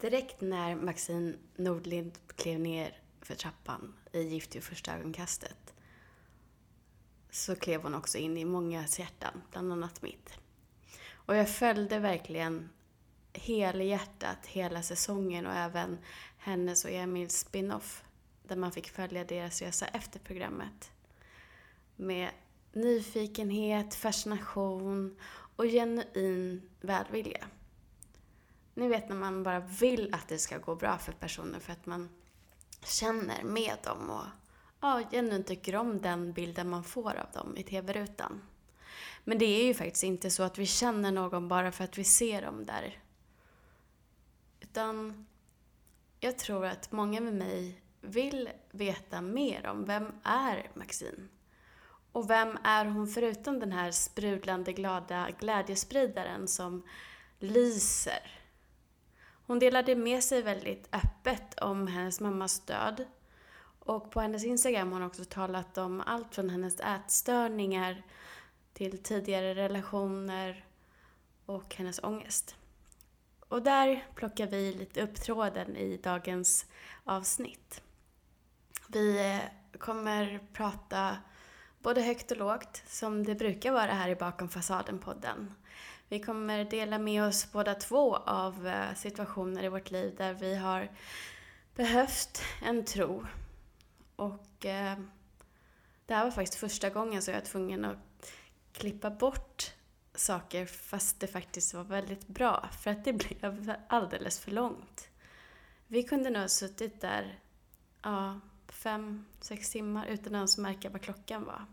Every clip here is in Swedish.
Direkt när Maxine Nordlind klev ner för trappan i Gift vid första ögonkastet så klev hon också in i mångas hjärtan, bland annat mitt. Och jag följde verkligen helhjärtat hela säsongen och även hennes och Emils spin-off där man fick följa deras resa efter programmet. Med nyfikenhet, fascination och genuin välvilja. Ni vet när man bara vill att det ska gå bra för personer för att man känner med dem och ja, genuint tycker om den bilden man får av dem i tv-rutan. Men det är ju faktiskt inte så att vi känner någon bara för att vi ser dem där. Utan jag tror att många med mig vill veta mer om vem är Maxine? Och vem är hon förutom den här sprudlande glada glädjespridaren som lyser? Hon delade med sig väldigt öppet om hennes mammas död. Och på hennes Instagram har hon också talat om allt från hennes ätstörningar till tidigare relationer och hennes ångest. Och där plockar vi lite upp tråden i dagens avsnitt. Vi eh, kommer prata både högt och lågt, som det brukar vara här i Bakom fasaden-podden. Vi kommer dela med oss båda två av eh, situationer i vårt liv där vi har behövt en tro. Och eh, det här var faktiskt första gången så jag var tvungen att klippa bort saker fast det faktiskt var väldigt bra för att det blev alldeles för långt. Vi kunde nog ha suttit där ja, fem, sex timmar utan att ens märka vad klockan var.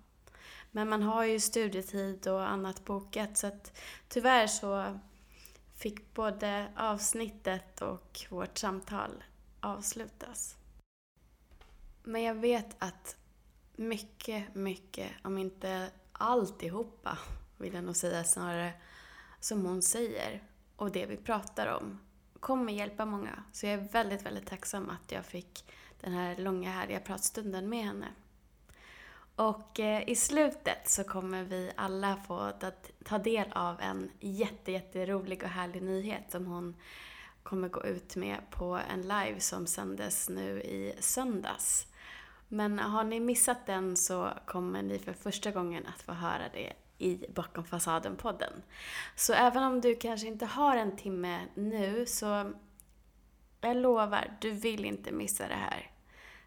Men man har ju studietid och annat bokat så att tyvärr så fick både avsnittet och vårt samtal avslutas. Men jag vet att mycket, mycket, om inte alltihopa, vill jag nog säga snarare, som hon säger och det vi pratar om kommer hjälpa många. Så jag är väldigt, väldigt tacksam att jag fick den här långa härliga pratstunden med henne. Och eh, i slutet så kommer vi alla få ta del av en jätte, jätterolig och härlig nyhet som hon kommer gå ut med på en live som sändes nu i söndags. Men har ni missat den så kommer ni för första gången att få höra det i Bakom fasaden-podden. Så även om du kanske inte har en timme nu så jag lovar, du vill inte missa det här.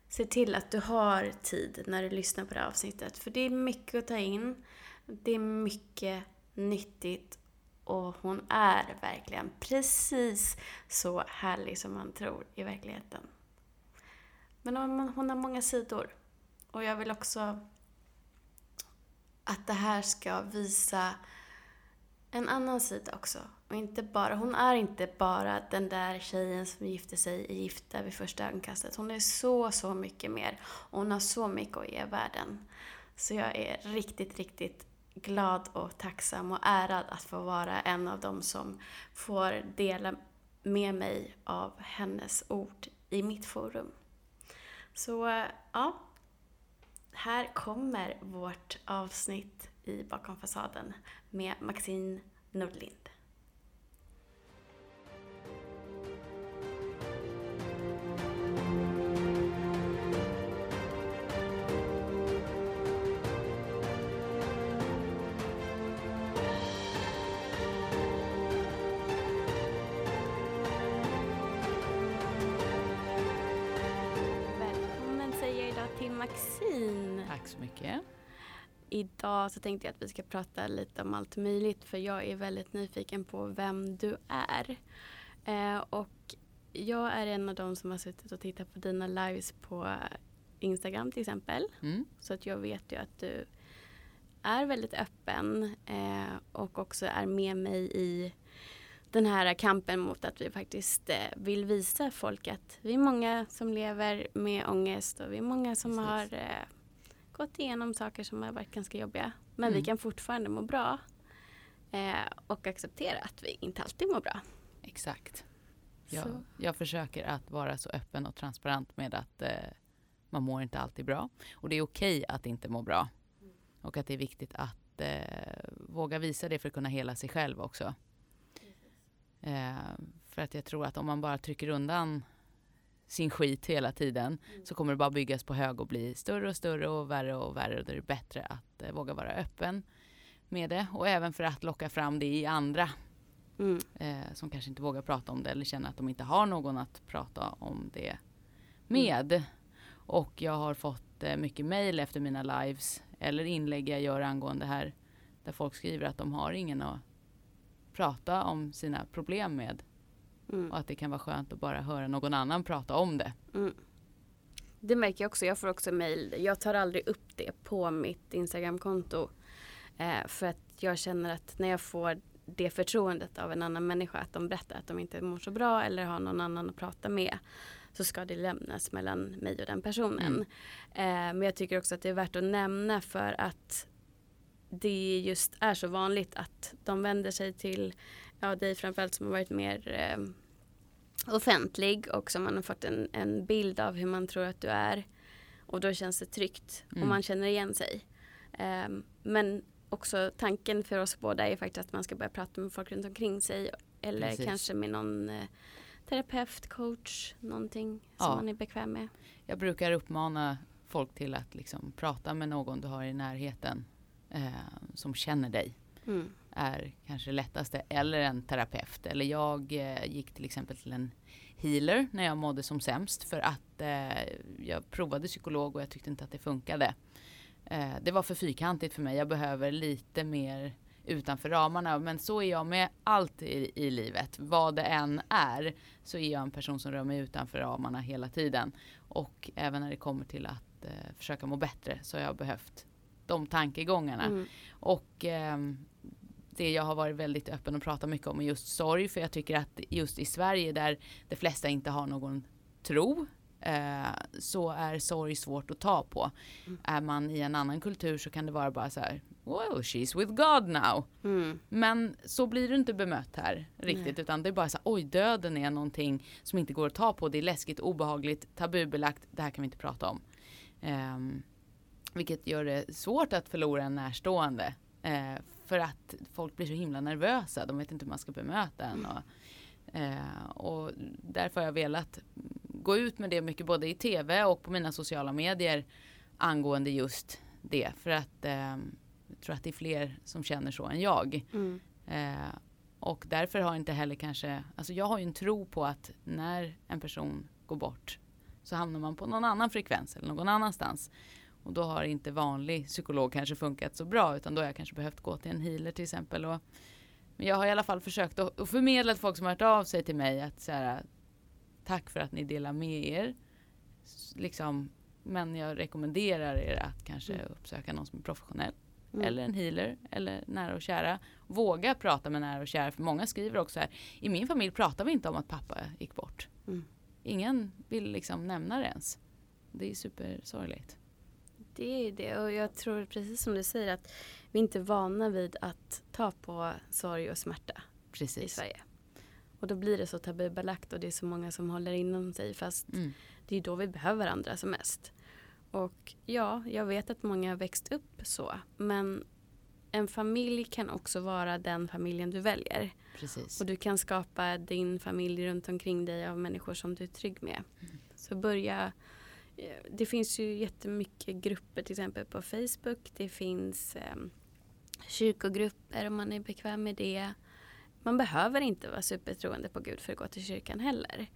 Se till att du har tid när du lyssnar på det här avsnittet. För det är mycket att ta in. Det är mycket nyttigt. Och hon är verkligen precis så härlig som man tror i verkligheten. Men hon har många sidor. Och jag vill också att det här ska visa en annan sida också. Och inte bara, hon är inte bara den där tjejen som gifte sig i Gifta vid första ögonkastet. Hon är så, så mycket mer. Och hon har så mycket att ge världen. Så jag är riktigt, riktigt glad och tacksam och ärad att få vara en av dem som får dela med mig av hennes ord i mitt forum. Så ja, här kommer vårt avsnitt i Bakom fasaden med Maxine Nordlind. Tack så mycket. Idag så tänkte jag att vi ska prata lite om allt möjligt för jag är väldigt nyfiken på vem du är. Eh, och jag är en av de som har suttit och tittat på dina lives på Instagram till exempel. Mm. Så att jag vet ju att du är väldigt öppen eh, och också är med mig i den här kampen mot att vi faktiskt eh, vill visa folk att vi är många som lever med ångest och vi är många som Precis. har eh, gått igenom saker som har varit ganska jobbiga. Men Mm. vi kan fortfarande må bra. Eh, och acceptera att vi inte alltid mår bra. Exakt. Jag, jag försöker att vara så öppen och transparent med att eh, man mår inte alltid bra. Och det är okej att inte må bra. Och att det är viktigt att eh, våga visa det för att kunna hela sig själv också. Eh, För att jag tror att om man bara trycker undan sin skit hela tiden så kommer det bara byggas på hög och bli större och större och värre och värre. Och då är det bättre att eh, våga vara öppen med det och även för att locka fram det i andra Mm. eh, som kanske inte vågar prata om det eller känner att de inte har någon att prata om det med. Och jag har fått eh, mycket mail efter mina lives eller inlägg jag gör angående det här där folk skriver att de har ingen att prata om sina problem med Mm. och att det kan vara skönt att bara höra någon annan prata om det. Mm. Det märker jag också. Jag får också mail. Jag tar aldrig upp det på mitt Instagramkonto. Eh, för att jag känner att när jag får det förtroendet av en annan människa att de berättar att de inte mår så bra eller har någon annan att prata med så ska det lämnas mellan mig och den personen. Mm. Eh, men jag tycker också att det är värt att nämna för att det just är så vanligt att de vänder sig till ja, dig framförallt som har varit mer eh, offentlig och som man har fått en, en bild av hur man tror att du är. Och då känns det tryggt och Mm. man känner igen sig. Ehm, men också tanken för oss båda är faktiskt att man ska börja prata med folk runt omkring sig. Eller Precis. kanske med någon eh, terapeut, coach, någonting som Ja. man är bekväm med. Jag brukar uppmana folk till att liksom prata med någon du har i närheten eh, som känner dig. Mm. Är kanske lättaste. Eller en terapeut. Eller jag eh, gick till exempel till en healer när jag mådde som sämst. För att eh, jag provade psykolog och jag tyckte inte att det funkade. Eh, det var för fyrkantigt för mig. Jag behöver lite mer utanför ramarna. Men så är jag med allt i, i livet. Vad det än är så är jag en person som rör mig utanför ramarna hela tiden. Och även när det kommer till att eh, försöka må bättre så har jag behövt de tankegångarna. Mm. Och ehm, det jag har varit väldigt öppen och pratat mycket om är just sorg. För jag tycker att just i Sverige där de flesta inte har någon tro eh, så är sorg svårt att ta på. Mm. Är man i en annan kultur så kan det vara bara så här Well, she's with God now. Mm. Men så blir du inte bemött här riktigt. Nej. Utan det är bara så här, oj döden är någonting som inte går att ta på. Det är läskigt, obehagligt, tabubelagt. Det här kan vi inte prata om. Ehm, vilket gör det svårt att förlora en närstående. Eh, för att folk blir så himla nervösa. De vet inte hur man ska bemöta en. Och, eh, och därför har jag velat gå ut med det mycket både i tv och på mina sociala medier angående just det. För att ehm, jag tror att det är fler som känner så än jag. Mm. Eh, och därför har inte heller kanske, alltså jag har ju en tro på att när en person går bort så hamnar man på någon annan frekvens eller någon annanstans. Och då har inte vanlig psykolog kanske funkat så bra utan då har jag kanske behövt gå till en healer till exempel. Och, men jag har i alla fall försökt att, förmedla till folk som har hört av sig till mig att så här, tack för att ni delar med er. Liksom, men jag rekommenderar er att kanske Mm. uppsöka någon som är professionell Mm. eller en healer eller nära och kära. Våga prata med nära och kära för många skriver också här. I min familj pratar vi inte om att pappa gick bort. Mm. Ingen vill liksom nämna det ens. Det är supersorgligt. Det är det och jag tror precis som du säger att vi inte är vana vid att ta på sorg och smärta i Precis. Sverige. Och då blir det så tabubelagt och det är så många som håller inom sig fast Mm. det är då vi behöver varandra som mest. Och ja, jag vet att många har växt upp så men en familj kan också vara den familjen du väljer. Precis. Och du kan skapa din familj runt omkring dig av människor som du är trygg med. Mm. Så börja det finns ju jättemycket grupper till exempel på Facebook. Det finns eh, kyrkogrupper om man är bekväm med det. Man behöver inte vara supertroende på Gud för att gå till kyrkan heller.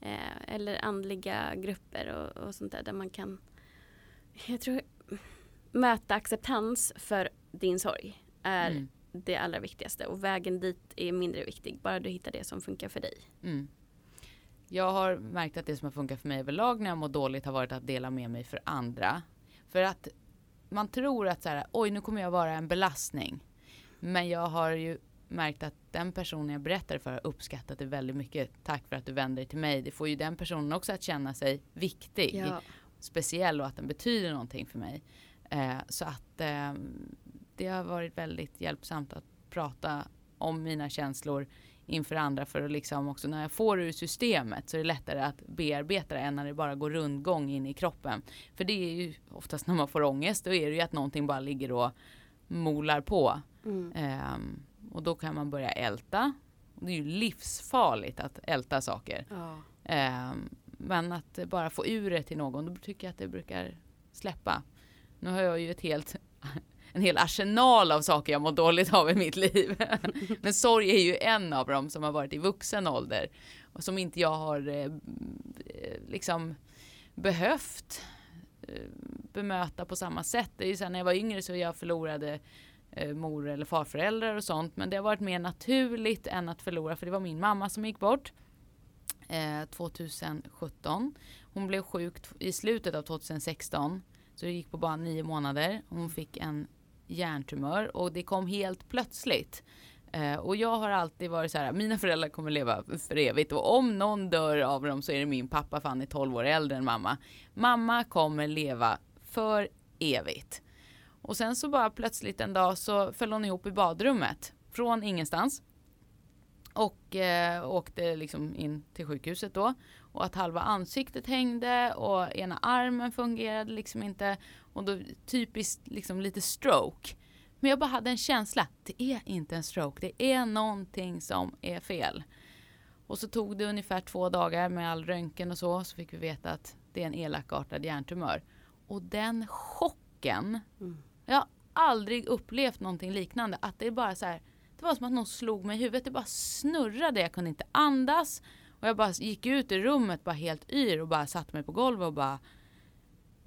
Eh, eller andliga grupper och, och sånt där där man kan jag tror möta acceptans för din sorg är Mm. det allra viktigaste och vägen dit är mindre viktig. Bara du hittar det som funkar för dig. Mm. Jag har märkt att det som har funkat för mig överlag när jag mår dåligt har varit att dela med mig för andra. För att man tror att så här, oj nu kommer jag vara en belastning. Men jag har ju märkt att den personen jag berättar för har uppskattat det väldigt mycket. Tack för att du vänder dig till mig. Det får ju den personen också att känna sig viktig. speciell och att den betyder någonting för mig. Eh, så att eh, det har varit väldigt hjälpsamt att prata om mina känslor inför andra för att liksom också när jag får det ur systemet så är det lättare att bearbeta det än när det bara går rundgång in i kroppen. För det är ju oftast när man får ångest då är det ju att någonting bara ligger och molar på. Mm. Ehm, och då kan man börja älta. Det är ju livsfarligt att älta saker. Ja. Eh, men att bara få ur det till någon, då tycker jag att det brukar släppa. Nu har jag ju ett helt, en hel arsenal av saker jag mår dåligt av i mitt liv. men sorg är ju en av dem som har varit i vuxen ålder och som inte jag har eh, eh, liksom behövt eh, bemöta på samma sätt. Det är ju så här, när jag var yngre så jag förlorade eh, mor eller farföräldrar och sånt. Men det har varit mer naturligt än att förlora för det var min mamma som gick bort eh, 2017. Hon blev sjuk i slutet av 2016 så det gick på bara nio månader. Hon fick en hjärntumör och det kom helt plötsligt. Eh, och jag har alltid varit så här, mina föräldrar kommer leva för evigt och om någon dör av dem så är det min pappa för han är 12 år äldre än mamma. Mamma kommer leva för evigt. Och sen så bara plötsligt en dag så föll hon ihop i badrummet från ingenstans. Och eh, åkte liksom in till sjukhuset då. Och att halva ansiktet hängde och ena armen fungerade liksom inte. Och då typiskt liksom lite stroke. Men jag bara hade en känsla, det är inte en stroke, det är någonting som är fel. Och så tog det ungefär två dagar med all röntgen och så, så fick vi veta att det är en elakartad hjärntumör. Och den chocken, mm. jag har aldrig upplevt någonting liknande. Att det är bara så här, det var som att någon slog mig i huvudet, det bara snurrade, jag kunde inte andas. Och jag bara gick ut i rummet bara helt yr och bara satte mig på golvet och bara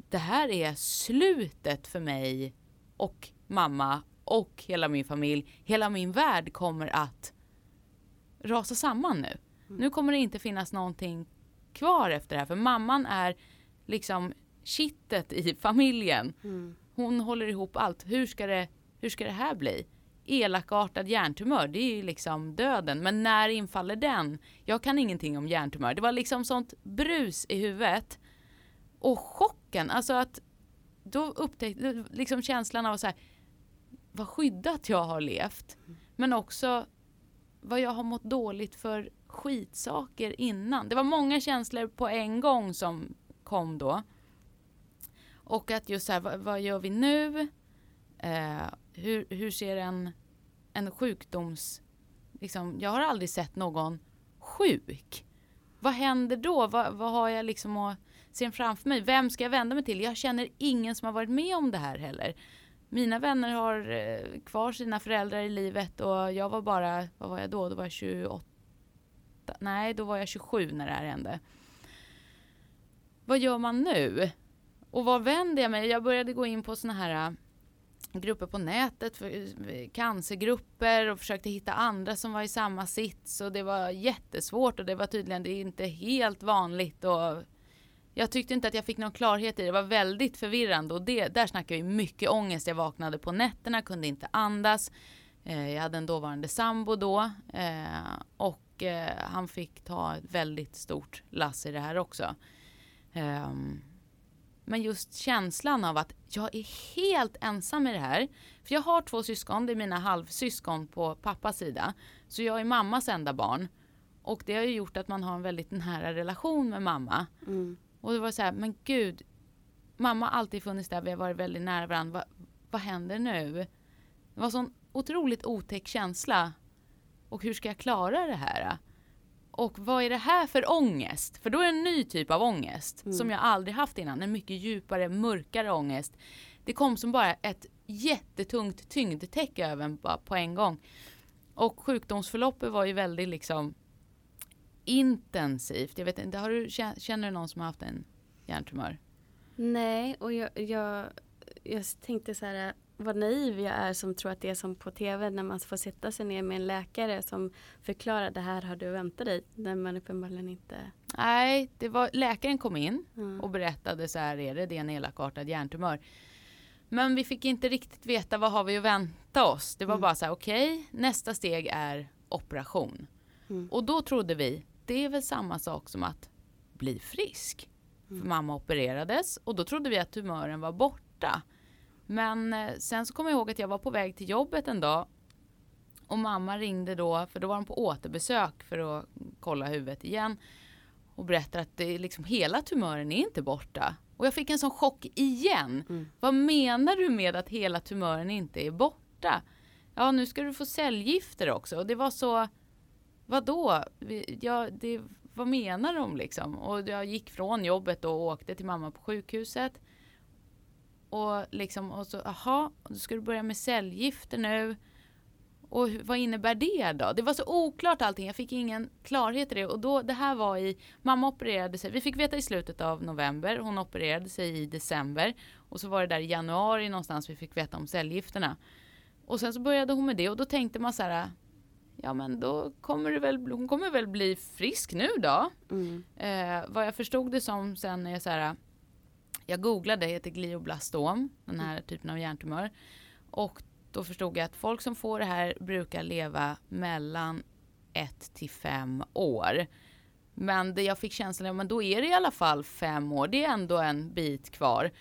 Det här är slutet för mig och mamma och hela min familj, hela min värld kommer att rasa samman nu. Mm. Nu kommer det inte finnas någonting kvar efter det här för mamman är liksom kittet i familjen. Mm. Hon håller ihop allt. Hur ska, det, hur ska det här bli? Elakartad hjärntumör, det är ju liksom döden. Men när infaller den? Jag kan ingenting om hjärntumör. Det var liksom sånt brus i huvudet. Och chocken, alltså att då upptäckte, liksom känslan av så här, vad skyddat jag har levt. Men också vad jag har mått dåligt för skitsaker innan. Det var många känslor på en gång som kom då. Och att just så här, vad, vad gör vi nu? Eh, hur, hur ser en, en sjukdoms... Liksom, jag har aldrig sett någon sjuk. Vad händer då? Vad, vad har jag liksom att se framför mig? Vem ska jag vända mig till? Jag känner ingen som har varit med om det här heller mina vänner har eh, kvar sina föräldrar i livet och jag var bara, vad var jag då? Då var jag 28. Nej, då var jag 27 när det här hände. Vad gör man nu? Och vad vänder jag mig? Jag började gå in på såna här grupper på nätet, för eh, cancergrupper och försökte hitta andra som var i samma sits och det var jättesvårt och det var tydligen det är inte helt vanligt och jag tyckte inte att jag fick någon klarhet i det. Det var väldigt förvirrande och det, där snackar vi mycket ångest. Jag vaknade på nätterna, kunde inte andas. Eh, jag hade en dåvarande sambo då eh, och han fick ta ett väldigt stort lass i det här också. Ehm, men just känslan av att jag är helt ensam i det här. För jag har två syskon, det är mina halvsyskon på pappas sida. Så jag är mammas enda barn. Och det har ju gjort att man har en väldigt nära relation med mamma. Mm. Och det var så här, men gud, mamma har alltid funnits där, vi har varit väldigt nära varandra. Va, vad händer nu? Det var en sån otroligt otäck känsla. Och hur ska jag klara det här? Och vad är det här för ångest? För då är det en ny typ av ångest mm. som jag aldrig haft innan. En mycket djupare, mörkare ångest. Det kom som bara ett jättetungt tyngdtäcke över en på en gång. Och sjukdomsförloppet var ju väldigt liksom intensivt. Jag vet inte, har du, känner du någon som har haft en hjärntumör? Nej, och jag, jag, jag tänkte så här vad naiv jag är som tror att det är som på tv när man får sätta sig ner med en läkare som förklarar det här har du väntat dig när man uppenbarligen inte Nej, det var, läkaren kom in mm. och berättade så här är det, det är en elakartad hjärntumör. Men vi fick inte riktigt veta vad har vi att vänta oss. Det var mm. bara så här okej, okay, nästa steg är operation. Mm. Och då trodde vi, det är väl samma sak som att bli frisk. Mm. För mamma opererades och då trodde vi att tumören var borta. Men eh, sen så kommer jag ihåg att jag var på väg till jobbet en dag och mamma ringde då, för då var de på återbesök för att kolla huvudet igen och berättade att det liksom, hela tumören är inte borta. Och jag fick en sån chock igen. Mm. Vad menar du med att hela tumören inte är borta? Ja, nu ska du få cellgifter också. Och det var så vadå? Jag, det, vad menar de liksom? Och jag gick från jobbet och åkte till mamma på sjukhuset. Och liksom, och så, aha, då ska du börja med cellgifter nu. Och vad innebär det då? Det var så oklart allting, jag fick ingen klarhet i det. Och då, det här var i, mamma opererade sig, vi fick veta i slutet av november, hon opererade sig i december. Och så var det där i januari någonstans vi fick veta om cellgifterna. Och sen så började hon med det och då tänkte man så här, ja men då kommer det väl, hon kommer väl bli frisk nu då. Mm. Eh, vad jag förstod det som sen är så här, jag googlade, det heter glioblastom, den här typen av hjärntumör. Och då förstod jag att folk som får det här brukar leva mellan ett till fem år. Men det jag fick känslan av, men då är det i alla fall fem år, det är ändå en bit kvar.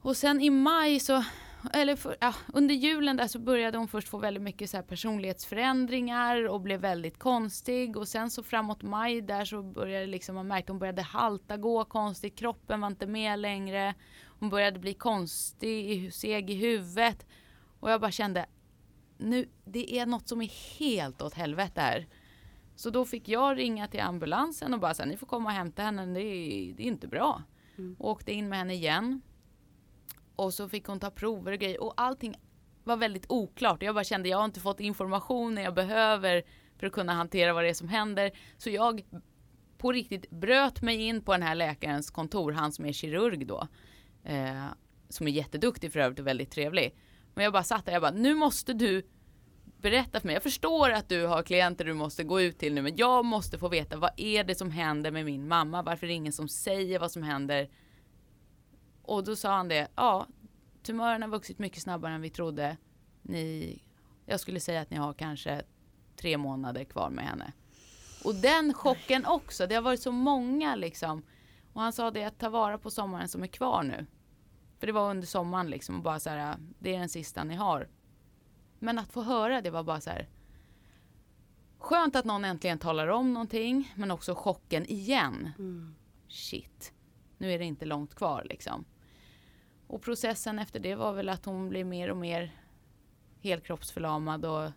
Och sen i maj så, eller för, ja, under julen där så började hon först få väldigt mycket så personlighetsförändringar och blev väldigt konstig och sen så framåt maj där så började liksom, man märkte hon började halta, gå konstigt, kroppen var inte med längre. Hon började bli konstig, seg i huvudet och jag bara kände nu, det är något som är helt åt helvete här. Så då fick jag ringa till ambulansen och bara säga ni får komma och hämta henne, det är, det är inte bra. Mm. Och åkte in med henne igen. Och så fick hon ta prover och grejer och allting var väldigt oklart. Jag bara kände jag har inte fått informationen jag behöver för att kunna hantera vad det är som händer. Så jag på riktigt bröt mig in på den här läkarens kontor, han som är kirurg då. Eh, som är jätteduktig för övrigt och väldigt trevlig. Men jag bara satt där, jag bara nu måste du berätta för mig. Jag förstår att du har klienter du måste gå ut till nu, men jag måste få veta vad är det som händer med min mamma? Varför är det ingen som säger vad som händer? Och då sa han det, ja, tumören har vuxit mycket snabbare än vi trodde. Ni, jag skulle säga att ni har kanske tre månader kvar med henne. Och den chocken också, det har varit så många liksom. Och han sa det att ta vara på sommaren som är kvar nu. För det var under sommaren liksom och bara så här, det är den sista ni har. Men att få höra det var bara så här. Skönt att någon äntligen talar om någonting, men också chocken igen. Mm. Shit, nu är det inte långt kvar liksom. Och processen efter det var väl att hon blev mer och mer helkroppsförlamad och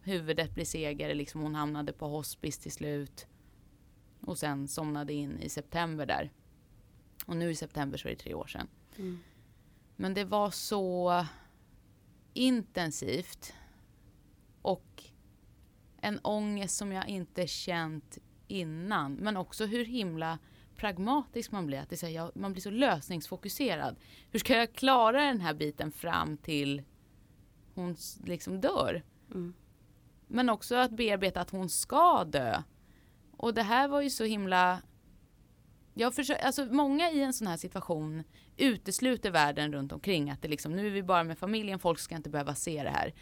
huvudet blir segare, liksom hon hamnade på hospice till slut. Och sen somnade in i september där. Och nu i september så är det tre år sedan. Mm. Men det var så intensivt. Och en ångest som jag inte känt innan. Men också hur himla pragmatisk man blir. Att det är så här, man blir så lösningsfokuserad. Hur ska jag klara den här biten fram till hon liksom dör? Mm. Men också att bearbeta att hon ska dö. Och det här var ju så himla... Jag försöker, alltså många i en sån här situation utesluter världen runt omkring. Att det liksom, nu är vi bara med familjen, folk ska inte behöva se det här.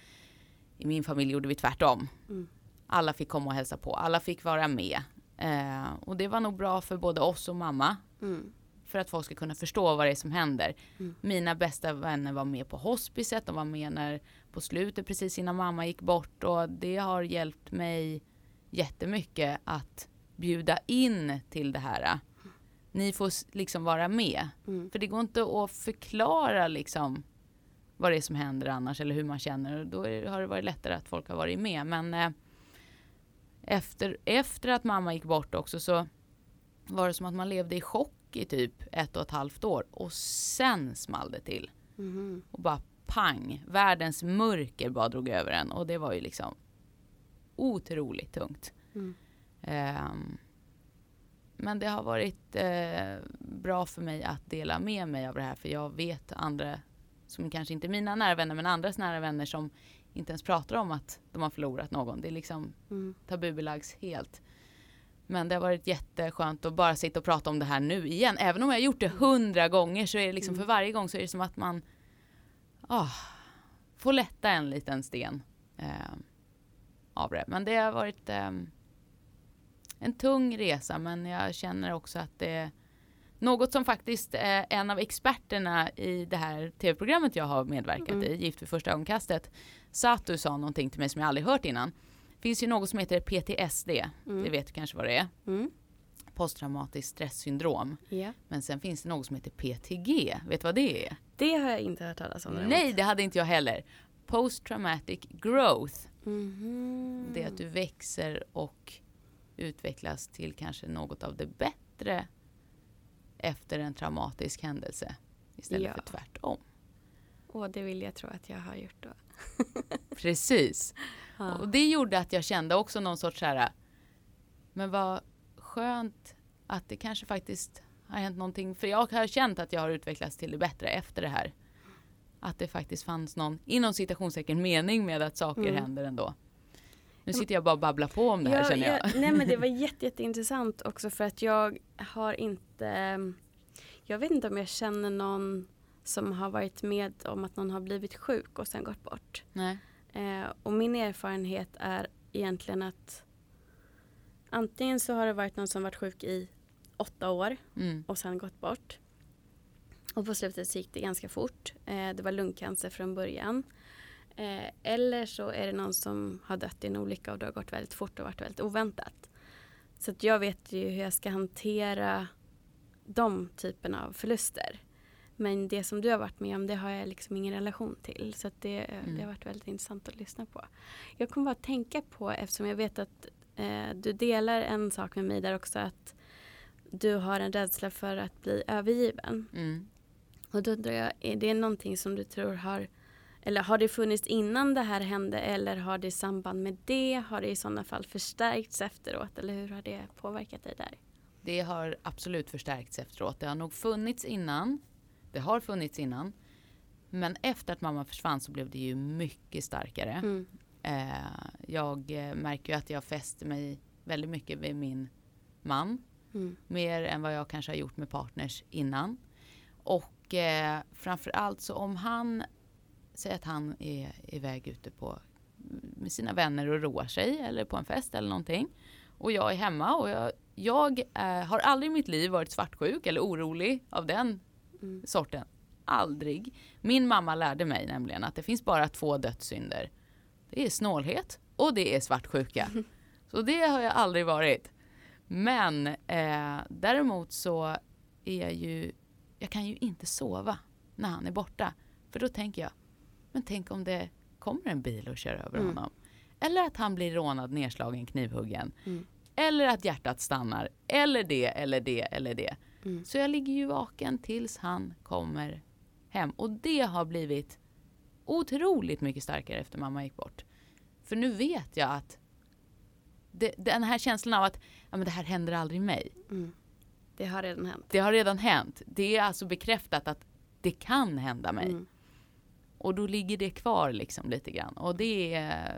I min familj gjorde vi tvärtom. Mm. Alla fick komma och hälsa på, alla fick vara med. Eh, och det var nog bra för både oss och mamma. Mm. För att folk ska kunna förstå vad det är som händer. Mm. Mina bästa vänner var med på hospicet, de var med när, på slutet precis innan mamma gick bort. Och det har hjälpt mig jättemycket att bjuda in till det här. Ni får liksom vara med. Mm. För det går inte att förklara liksom vad det är som händer annars eller hur man känner. Och Då är, har det varit lättare att folk har varit med. Men eh, efter, efter att mamma gick bort också så var det som att man levde i chock i typ ett och ett halvt år. Och sen small det till. Mhm. Och bara pang, världens mörker bara drog över en. Och det var ju liksom otroligt tungt. Mm. Ehm, men det har varit eh, bra för mig att dela med mig av det här för jag vet andra som kanske inte mina nära vänner men andras nära vänner som inte ens pratar om att de har förlorat någon. Det är liksom Mm. tabubelagts helt. Men det har varit jätteskönt att bara sitta och prata om det här nu igen. Även om jag har gjort det hundra gånger så är det liksom Mm. för varje gång så är det som att man ah, får lätta en liten sten eh, av det. Men det har varit ehm, en tung resa men jag känner också att det något som faktiskt eh, en av experterna i det här tv-programmet jag har medverkat Mm. i, Gift vid första ögonkastet, Satu sa någonting till mig som jag aldrig hört innan. Det finns ju något som heter PTSD, Mm. det vet du kanske vad det är, Mm. posttraumatiskt stresssyndrom. Ja. Men sen finns det något som heter PTG, vet du vad det är? Det har jag inte hört talas om. Nej, det hade inte jag heller. Post traumatic growth Mhm. Det är att du växer och utvecklas till kanske något av det bättre efter en traumatisk händelse istället Ja. för tvärtom. Och det vill jag tro att jag har gjort då. Precis. Ja. Och det gjorde att jag kände också någon sorts så här, men vad skönt att det kanske faktiskt har hänt någonting. För jag har känt att jag har utvecklats till det bättre efter det här. Att det faktiskt fanns någon, inom citationstecken, mening med att saker Mm. händer ändå. Nu sitter jag bara och babblar på om det här känner jag. nej men det var jätte, jätteintressant också för att jag har inte, jag vet inte om jag känner någon som har varit med om att någon har blivit sjuk och sen gått bort. Nej. Eh, och min erfarenhet är egentligen att antingen så har det varit någon som varit sjuk i åtta år Mm. och sen gått bort. Och på slutet så gick det ganska fort. Eh, det var lungcancer från början. Eh, eller så är det någon som har dött i en olycka och det har gått väldigt fort och varit väldigt oväntat. Så att jag vet ju hur jag ska hantera de typerna av förluster. Men det som du har varit med om det har jag liksom ingen relation till. Så det, Mm. det har varit väldigt intressant att lyssna på. Jag kommer bara tänka på, eftersom jag vet att eh, du delar en sak med mig där också, att du har en rädsla för att bli övergiven. Mm. Och då undrar jag, är det någonting som du tror har, eller har det funnits innan det här hände eller har det i samband med det? Har det i sådana fall förstärkts efteråt eller hur har det påverkat dig där? Det har absolut förstärkts efteråt. Det har nog funnits innan. Det har funnits innan. Men efter att mamma försvann så blev det ju mycket starkare. Mm. Eh, jag eh, märker ju att jag fäster mig väldigt mycket vid min man. Mm. Mer än vad jag kanske har gjort med partners innan. Och eh, framför allt så om han säger att han är iväg ute på med sina vänner och roar sig eller på en fest eller någonting. Och jag är hemma och jag, jag eh, har aldrig i mitt liv varit svartsjuk eller orolig av den Mm. sorten. Aldrig. Min mamma lärde mig nämligen att det finns bara två dödssynder. Det är snålhet och det är svartsjuka. Så det har jag aldrig varit. Men eh, däremot så är jag ju, jag kan ju inte sova när han är borta. För då tänker jag, men tänk om det kommer en bil och kör över Mm. honom. Eller att han blir rånad, nedslagen, knivhuggen. Mm. Eller att hjärtat stannar. Eller det, eller det, eller det. Mm. Så jag ligger ju vaken tills han kommer hem. Och det har blivit otroligt mycket starkare efter mamma gick bort. För nu vet jag att det, den här känslan av att ja, men det här händer aldrig mig. Mm. Det har redan hänt. Det har redan hänt. Det är alltså bekräftat att det kan hända mig. Mm. Och då ligger det kvar liksom lite grann. Och det eh,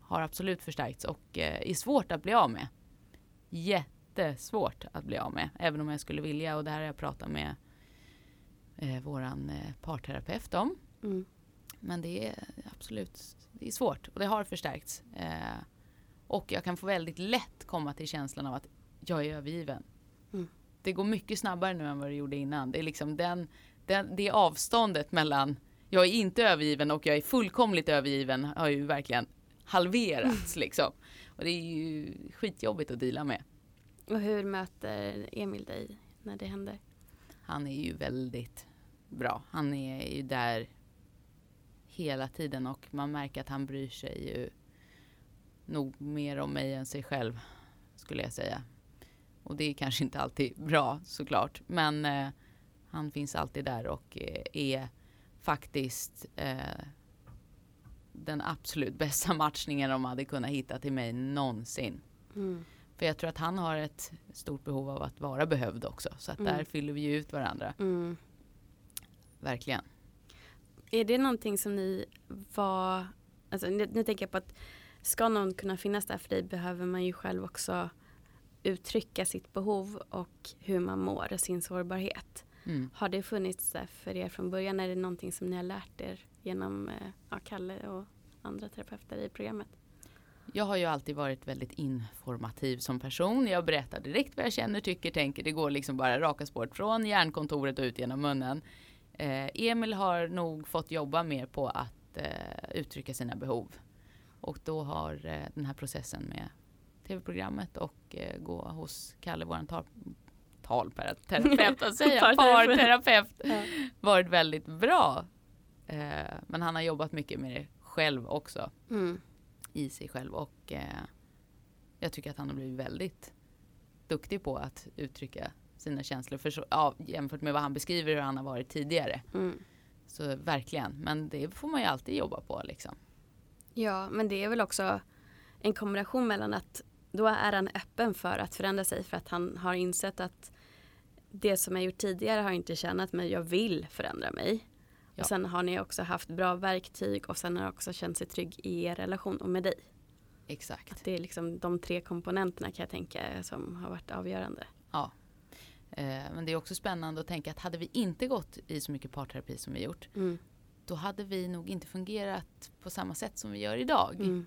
har absolut förstärkts och eh, är svårt att bli av med. Jättesvårt att bli av med. Även om jag skulle vilja. Och det här har jag pratat med eh, våran eh, parterapeut om. Mm. Men det är absolut det är svårt och det har förstärkts. Eh, och jag kan få väldigt lätt komma till känslan av att jag är övergiven. Mm. Det går mycket snabbare nu än vad det gjorde innan. Det är liksom den, den, det avståndet mellan jag är inte övergiven och jag är fullkomligt övergiven har ju verkligen halverats liksom. Och det är ju skitjobbigt att dela med. Och hur möter Emil dig när det händer? Han är ju väldigt bra. Han är ju där hela tiden och man märker att han bryr sig ju nog mer om mig än sig själv skulle jag säga. Och det är kanske inte alltid bra såklart. Men eh, han finns alltid där och eh, är faktiskt eh, den absolut bästa matchningen de hade kunnat hitta till mig någonsin. Mm. För jag tror att han har ett stort behov av att vara behövd också. Så att Mm. där fyller vi ju ut varandra. Mm. Verkligen. Är det någonting som ni var, alltså nu, nu tänker jag på att ska någon kunna finnas där för dig behöver man ju själv också uttrycka sitt behov och hur man mår och sin sårbarhet. Mm. Har det funnits där för er från början? Är det någonting som ni har lärt er genom eh, ja, Kalle och andra terapeuter i programmet? Jag har ju alltid varit väldigt informativ som person. Jag berättar direkt vad jag känner, tycker, tänker. Det går liksom bara raka spåret från hjärnkontoret och ut genom munnen. Eh, Emil har nog fått jobba mer på att eh, uttrycka sina behov. Och då har eh, den här processen med tv-programmet och eh, gå hos Kalle, tal talterapeut, säger jag? Parterapeut. Parterapeut, Ja. varit väldigt bra. Eh, men han har jobbat mycket med det själv också Mm. i sig själv och eh, jag tycker att han har blivit väldigt duktig på att uttrycka sina känslor för så, ja, jämfört med vad han beskriver hur han har varit tidigare. Mm. Så verkligen, men det får man ju alltid jobba på liksom. Ja, men det är väl också en kombination mellan att då är han öppen för att förändra sig för att han har insett att det som jag gjort tidigare har inte tjänat mig, jag vill förändra mig. Ja. Och sen har ni också haft bra verktyg och sen har han också känt sig trygg i er relation och med dig. Exakt. Att det är liksom de tre komponenterna kan jag tänka som har varit avgörande. Ja. Eh, men det är också spännande att tänka att hade vi inte gått i så mycket parterapi som vi gjort, Mm. då hade vi nog inte fungerat på samma sätt som vi gör idag. Mm.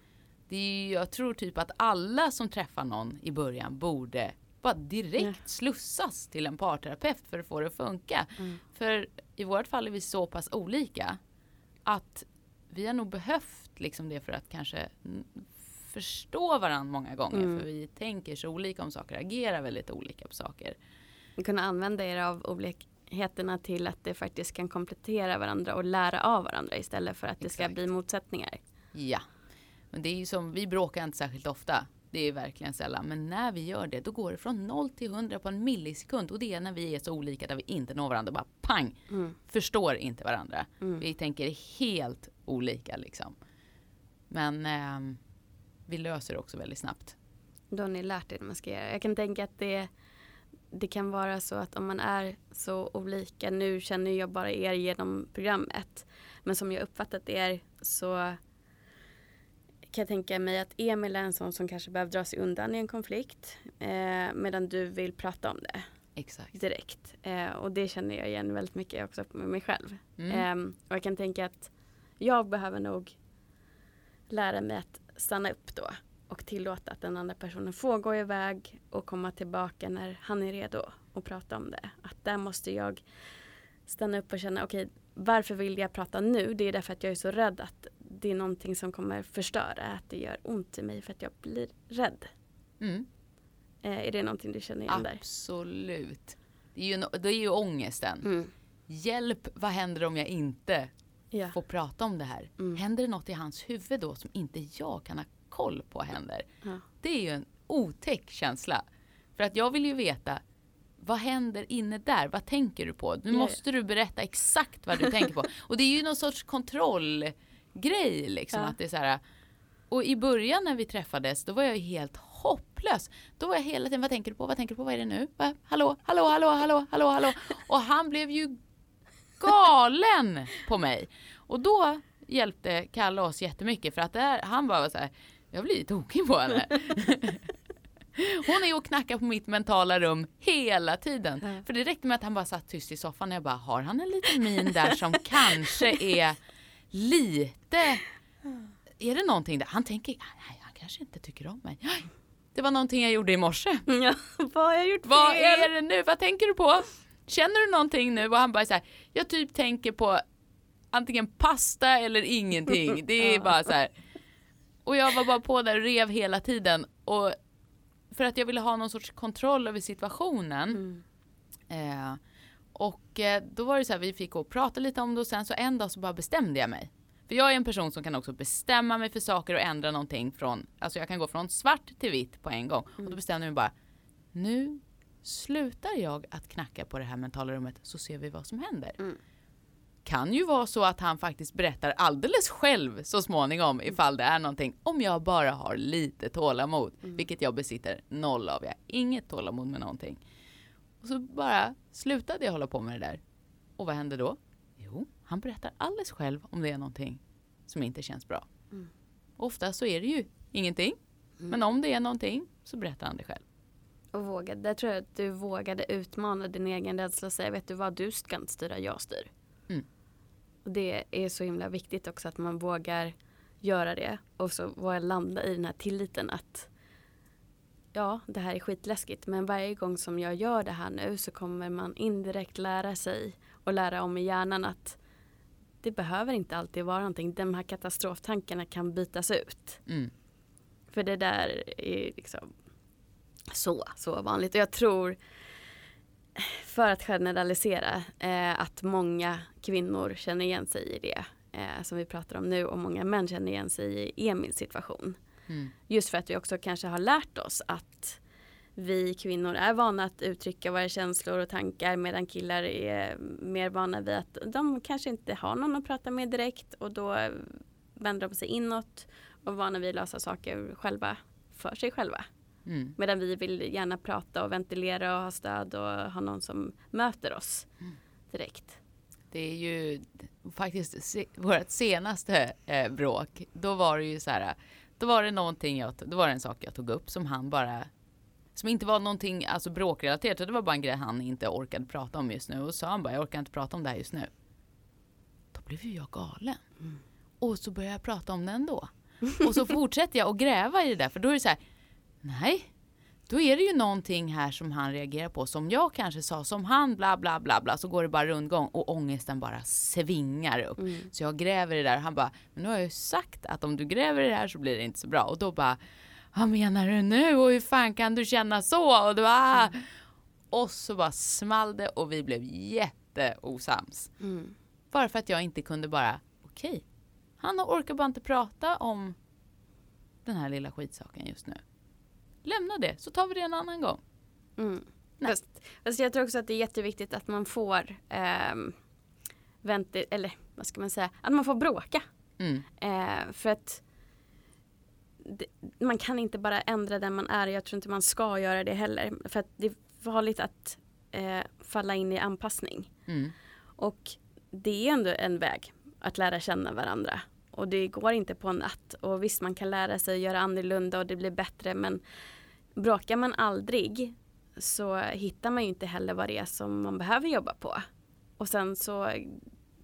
Det är, ju- jag tror typ att alla som träffar någon i början borde bara direkt Ja. slussas till en parterapeut för att få det att funka. Mm. För i vårt fall är vi så pass olika att vi har nog behövt liksom det för att kanske förstå varandra många gånger. Mm. För vi tänker så olika om saker, agerar väldigt olika på saker. Kunna använda er av olikheterna till att det faktiskt kan komplettera varandra och lära av varandra istället för att det ska Exakt. bli motsättningar. Ja, men det är ju som, vi bråkar inte särskilt ofta. Det är verkligen sällan. Men när vi gör det, då går det från 0 till 100 på en millisekund. Och det är när vi är så olika där vi inte når varandra. Bara pang! Mm. Förstår inte varandra. Mm. Vi tänker helt olika liksom. Men ehm, vi löser det också väldigt snabbt. Då har ni lärt er hur man ska göra. Jag kan tänka att det, det kan vara så att om man är så olika, nu känner jag bara er genom programmet, men som jag uppfattat er så kan jag tänka mig att Emil är en sån som kanske behöver dra sig undan i en konflikt eh, medan du vill prata om det Exakt. direkt. Eh, och det känner jag igen väldigt mycket också med mig själv. Mm. Ehm, och jag kan tänka att jag behöver nog lära mig att stanna upp då och tillåta att den andra personen får gå iväg och komma tillbaka när han är redo och prata om det. Att där måste jag stanna upp och känna okej varför vill jag prata nu? Det är därför att jag är så rädd att det är någonting som kommer förstöra, att det gör ont i mig för att jag blir rädd. Mm. Eh, är det någonting du känner igen där? Absolut. Det är, ju, det är ju ångesten. Mm. Hjälp, vad händer om jag inte Ja. får prata om det här? Mm. Händer det något i hans huvud då som inte jag kan ha koll på händer? Ja. Det är ju en otäck känsla. För att jag vill ju veta vad händer inne där? Vad tänker du på? Nu måste du berätta exakt vad du tänker på. Och det är ju någon sorts kontrollgrej liksom. Ja. Att det är så här, och i början när vi träffades då var jag helt hopplös. Då var jag hela tiden, vad tänker du på? Vad tänker du på? Vad är det nu? Va? Hallå, hallå, hallå, hallå, hallå, hallå. Och han blev ju galen på mig. Och då hjälpte Kalle oss jättemycket för att där, han bara var så här, jag blir tokig på henne. Hon är och knackar på mitt mentala rum hela tiden. För det räckte med att han bara satt tyst i soffan och jag bara, har han en liten min där som kanske är lite... Är det någonting där? Han tänker, nej han kanske inte tycker om mig. Det var någonting jag gjorde i morse. Ja, vad har jag gjort Vad fel? är det nu? Vad tänker du på? Känner du någonting nu? Och han bara så här, jag typ tänker på antingen pasta eller ingenting. Det är bara så här. Och jag var bara på där och rev hela tiden. Och för att jag ville ha någon sorts kontroll över situationen. Mm. Eh, och eh, då var det så här, vi fick gå och prata lite om det och sen så en dag så bara bestämde jag mig. För jag är en person som kan också bestämma mig för saker och ändra någonting från, alltså jag kan gå från svart till vitt på en gång. Och då bestämde jag mig bara, nu slutar jag att knacka på det här mentala rummet så ser vi vad som händer. Mm. Kan ju vara så att han faktiskt berättar alldeles själv så småningom ifall det är någonting. Om jag bara har lite tålamod, vilket jag besitter noll av. Jag har inget tålamod med någonting. Och så bara slutade jag hålla på med det där. Och vad hände då? Jo, han berättar alldeles själv om det är någonting som inte känns bra. Mm. Ofta så är det ju ingenting. Men om det är någonting så berättar han det själv. Och vågade, där tror jag att du vågade utmana din egen rädsla och säga, vet du vad, du ska inte styra, jag styr. Mm. Och det är så himla viktigt också att man vågar göra det och så vågar landa i den här tilliten att ja, det här är skitläskigt men varje gång som jag gör det här nu så kommer man indirekt lära sig och lära om i hjärnan att det behöver inte alltid vara någonting. De här katastroftankarna kan bytas ut. Mm. För det där är liksom så, så vanligt. Och jag tror, för att generalisera, eh, att många kvinnor känner igen sig i det. eh, som vi pratar om nu och många män känner igen sig i Emils situation. Mm. Just för att vi också kanske har lärt oss att vi kvinnor är vana att uttrycka våra känslor och tankar medan killar är mer vana vid att de kanske inte har någon att prata med direkt och då vänder de sig inåt och vana vid att lösa saker själva för sig själva. Mm. Medan vi vill gärna prata och ventilera och ha stöd och ha någon som möter oss Mm. direkt. Det är ju faktiskt se, vårt senaste eh, bråk. Då var det ju så här. Då var det någonting jag, då var det en sak jag tog upp som han bara som inte var någonting alltså bråkrelaterat. Det var bara en grej han inte orkade prata om just nu och sa han bara jag orkar inte prata om det här just nu. Då blev ju jag galen. Och så började jag prata om det ändå. Och så fortsätter jag att gräva i det där för då är det så här. Nej, då är det ju någonting här som han reagerar på som jag kanske sa som han bla bla bla bla så går det bara rundgång och ångesten bara svingar upp. Mm. Så jag gräver i det där han bara men nu har jag ju sagt att om du gräver i det här så blir det inte så bra och då bara vad menar du nu och hur fan kan du känna så och då ah. och så bara small det och vi blev jätteosams. Mm. Bara för att jag inte kunde bara okej han orkar bara inte prata om den här lilla skitsaken just nu. Lämna det så tar vi det en annan gång. Mm. Fast, fast jag tror också att det är jätteviktigt att man får ähm, venti- eller vad ska man säga, att man får bråka. Mm. Eh, för att det, man kan inte bara ändra den man är. Jag tror inte man ska göra det heller. För att det är farligt att eh, falla in i anpassning. Mm. Och det är ändå en väg att lära känna varandra. Och det går inte på en natt. Och visst, man kan lära sig göra annorlunda och det blir bättre. Men bråkar man aldrig så hittar man ju inte heller vad det är som man behöver jobba på. Och sen så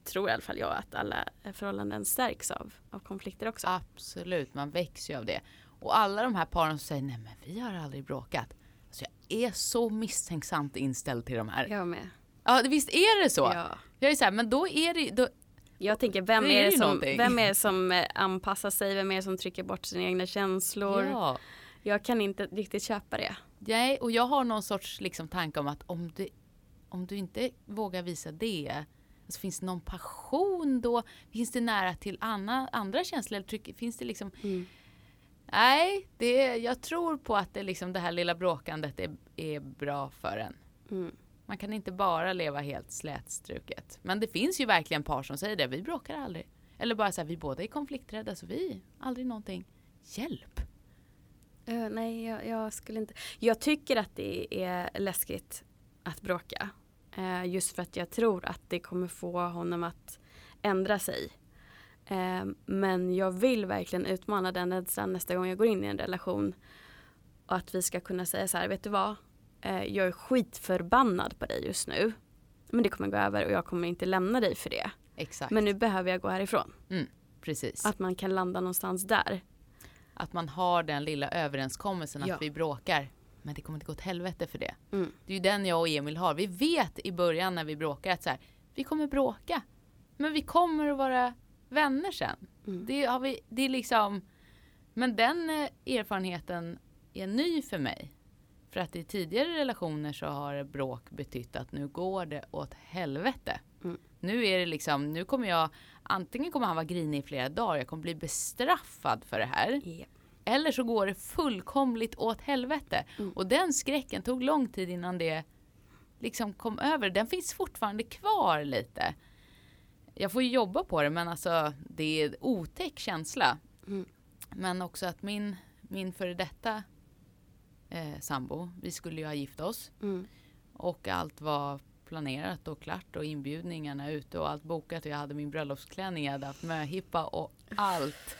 tror i alla fall jag att alla förhållanden stärks av, av konflikter också. Absolut, man växer ju av det. Och alla de här paren som säger nej men vi har aldrig bråkat. Alltså jag är så misstänksamt inställd till de här. Jag med. Ja visst är det så? Ja. Jag är så här, men då är det då, Jag tänker, vem är är, det som, någonting. vem är som eh, anpassar sig? Vem är det som trycker bort sina egna känslor? ja. Jag kan inte riktigt köpa det. Nej, och jag har någon sorts liksom tanke om att om du, om du inte vågar visa det, alltså finns det någon passion då? Finns det nära till anna, andra känslor? Eller tryck, finns det liksom Mm. Nej, det, jag tror på att det, liksom, det här lilla bråkandet är, är bra för en. Mm. Man kan inte bara leva helt slätstruket. Men det finns ju verkligen par som säger det, vi bråkar aldrig. Eller bara så här, vi båda är konflikträdda så vi, aldrig någonting. Hjälp! Eh, nej, jag, jag skulle inte. Jag tycker att det är läskigt att bråka. Eh, just för att jag tror att det kommer få honom att ändra sig. Eh, men jag vill verkligen utmana den rädslan nästa gång jag går in i en relation. Och att vi ska kunna säga så här, vet du vad? Jag är skitförbannad på dig just nu. Men det kommer gå över och jag kommer inte lämna dig för det. Exakt, Men nu behöver jag gå härifrån. precis. Att man kan landa någonstans där. Att man har den lilla överenskommelsen att Ja. vi bråkar. Men det kommer inte gå åt helvete för det. Mm. Det är ju den jag och Emil har. Vi vet i början när vi bråkar att så här, vi kommer bråka. Men vi kommer att vara vänner sen. Mm. Det, har vi, det är liksom, men den eh, erfarenheten är ny för mig. För att i tidigare relationer så har bråk betytt att nu går det åt helvete. Mm. Nu är det liksom, nu kommer jag, antingen kommer han vara grinig i flera dagar, jag kommer bli bestraffad för det här. Ja. Eller så går det fullkomligt åt helvete. Mm. Och den skräcken tog lång tid innan det liksom kom över. Den finns fortfarande kvar lite. Jag får ju jobba på det men alltså det är otäck känsla. Mm. Men också att min, min före detta eh, sambo, vi skulle ju ha gift oss. Mm. Och allt var planerat och klart och inbjudningarna ute och allt bokat. Jag hade min bröllopsklänning, jag hade haft möhippa och allt.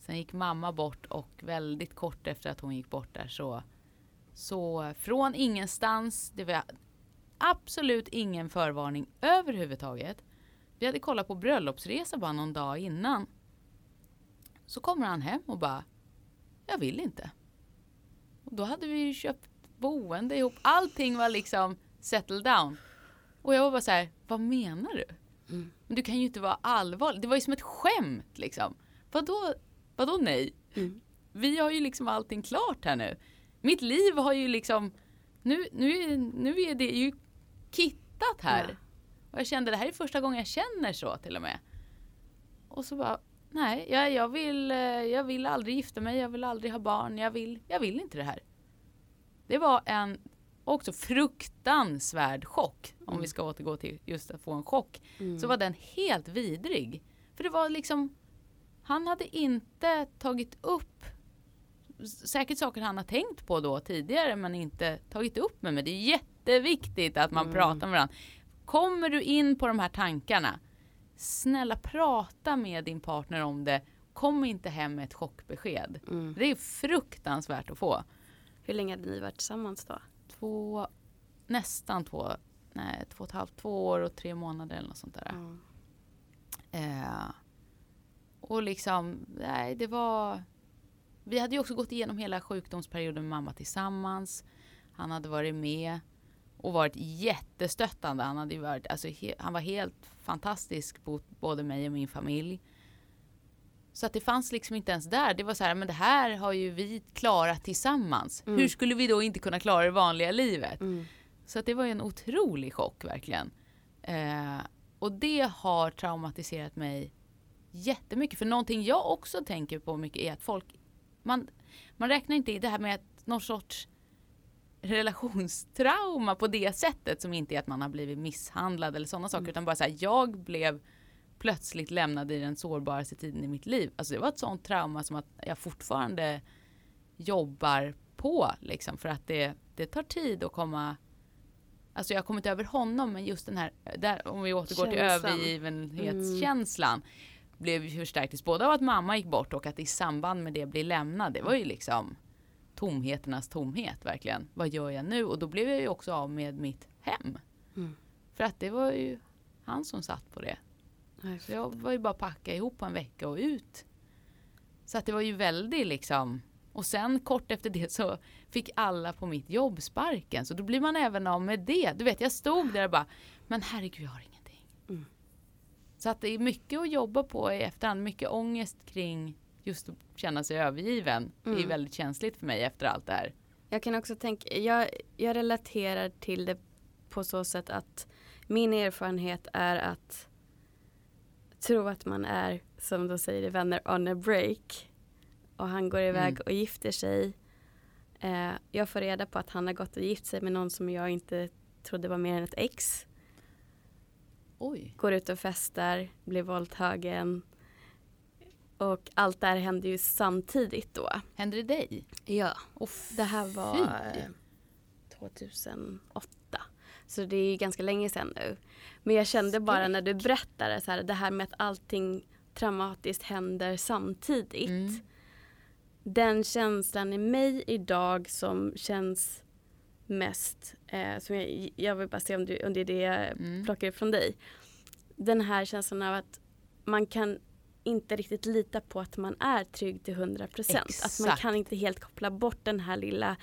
Sen gick mamma bort och väldigt kort efter att hon gick bort där så, så från ingenstans, det var absolut ingen förvarning överhuvudtaget. Vi hade kollat på bröllopsresa bara någon dag innan. Så kommer han hem och bara, jag vill inte. Och då hade vi ju köpt boende ihop. Allting var liksom settled down. Och jag var bara så här, vad menar du? Mm. Men du kan ju inte vara allvarlig. Det var ju som ett skämt liksom. Vadå, vadå nej? Mm. Vi har ju liksom allting klart här nu. Mitt liv har ju liksom, nu, nu, nu är det ju kittat här. Ja. Och jag kände det här är första gången jag känner så till och med. Och och så bara, nej, jag, jag, vill, eh, jag vill aldrig gifta mig, jag vill aldrig ha barn, jag vill, jag vill inte det här. Det var en också fruktansvärd chock, om Mm. vi ska återgå till just att få en chock. Mm. Så var den helt vidrig. För det var liksom, han hade inte tagit upp säkert saker han har tänkt på då tidigare men inte tagit upp med mig. Det är jätteviktigt att man Mm. pratar med varandra. Kommer du in på de här tankarna, snälla prata med din partner om det. Kom inte hem med ett chockbesked. Mm. Det är fruktansvärt att få. Hur länge hade ni varit tillsammans då? Två, nästan två, nej två och ett halvt, två år och tre månader eller något sånt där. Ja. Eh, och liksom, nej det var... Vi hade ju också gått igenom hela sjukdomsperioden med mamma tillsammans. Han hade varit med och varit jättestöttande. Han, hade varit, alltså, he, han var helt fantastisk mot både mig och min familj. Så att det fanns liksom inte ens där. Det var så här, men det här har ju vi klarat tillsammans. Mm. Hur skulle vi då inte kunna klara det vanliga livet? Mm. Så att det var ju en otrolig chock verkligen. Eh, och det har traumatiserat mig jättemycket. För någonting jag också tänker på mycket är att folk, man, man räknar inte i det här med att någon sorts relationstrauma på det sättet som inte är att man har blivit misshandlad eller sådana saker utan bara så här, jag blev plötsligt lämnad i den sårbaraste tiden i mitt liv. Alltså det var ett sånt trauma som att jag fortfarande jobbar på liksom för att det, det tar tid att komma Alltså jag har kommit över honom men just den här, där, om vi återgår till Känslan. övergivenhetskänslan blev ju förstärktes både av att mamma gick bort och att i samband med det bli lämnad. Det var ju liksom tomheternas tomhet verkligen. Vad gör jag nu? Och då blev jag ju också av med mitt hem. Mm. För att det var ju han som satt på det. Nej, jag var ju bara packa ihop på en vecka och ut. Så att det var ju väldigt liksom. Och sen kort efter det så fick alla på mitt jobb sparken. Så då blir man även av med det. Du vet jag stod där och bara, men herregud jag har ingenting. Mm. Så att det är mycket att jobba på i efterhand. Mycket ångest kring just att känna sig övergiven. Det är Mm. väldigt känsligt för mig efter allt det här. Jag kan också tänka, jag, jag relaterar till det på så sätt att min erfarenhet är att tro att man är, som de säger i Vänner, on a break. Och han går iväg Mm. och gifter sig. Eh, jag får reda på att han har gått och gift sig med någon som jag inte trodde var mer än ett ex. Oj. Går ut och festar, blir våldtagen. Och allt det här händer ju samtidigt då. Hände det dig? Ja. Oh, Det här var fy. eh, 2008. Så det är ju ganska länge sedan nu. Men jag kände bara när du berättade så här, det här med att allting traumatiskt händer samtidigt. Mm. Den känslan i mig idag som känns mest, eh, som jag, jag vill bara se om, du, om det är det jag Mm. plockar ifrån dig. Den här känslan av att man kan inte riktigt lita på att man är trygg till 100 procent. Att man kan inte helt koppla bort den här lilla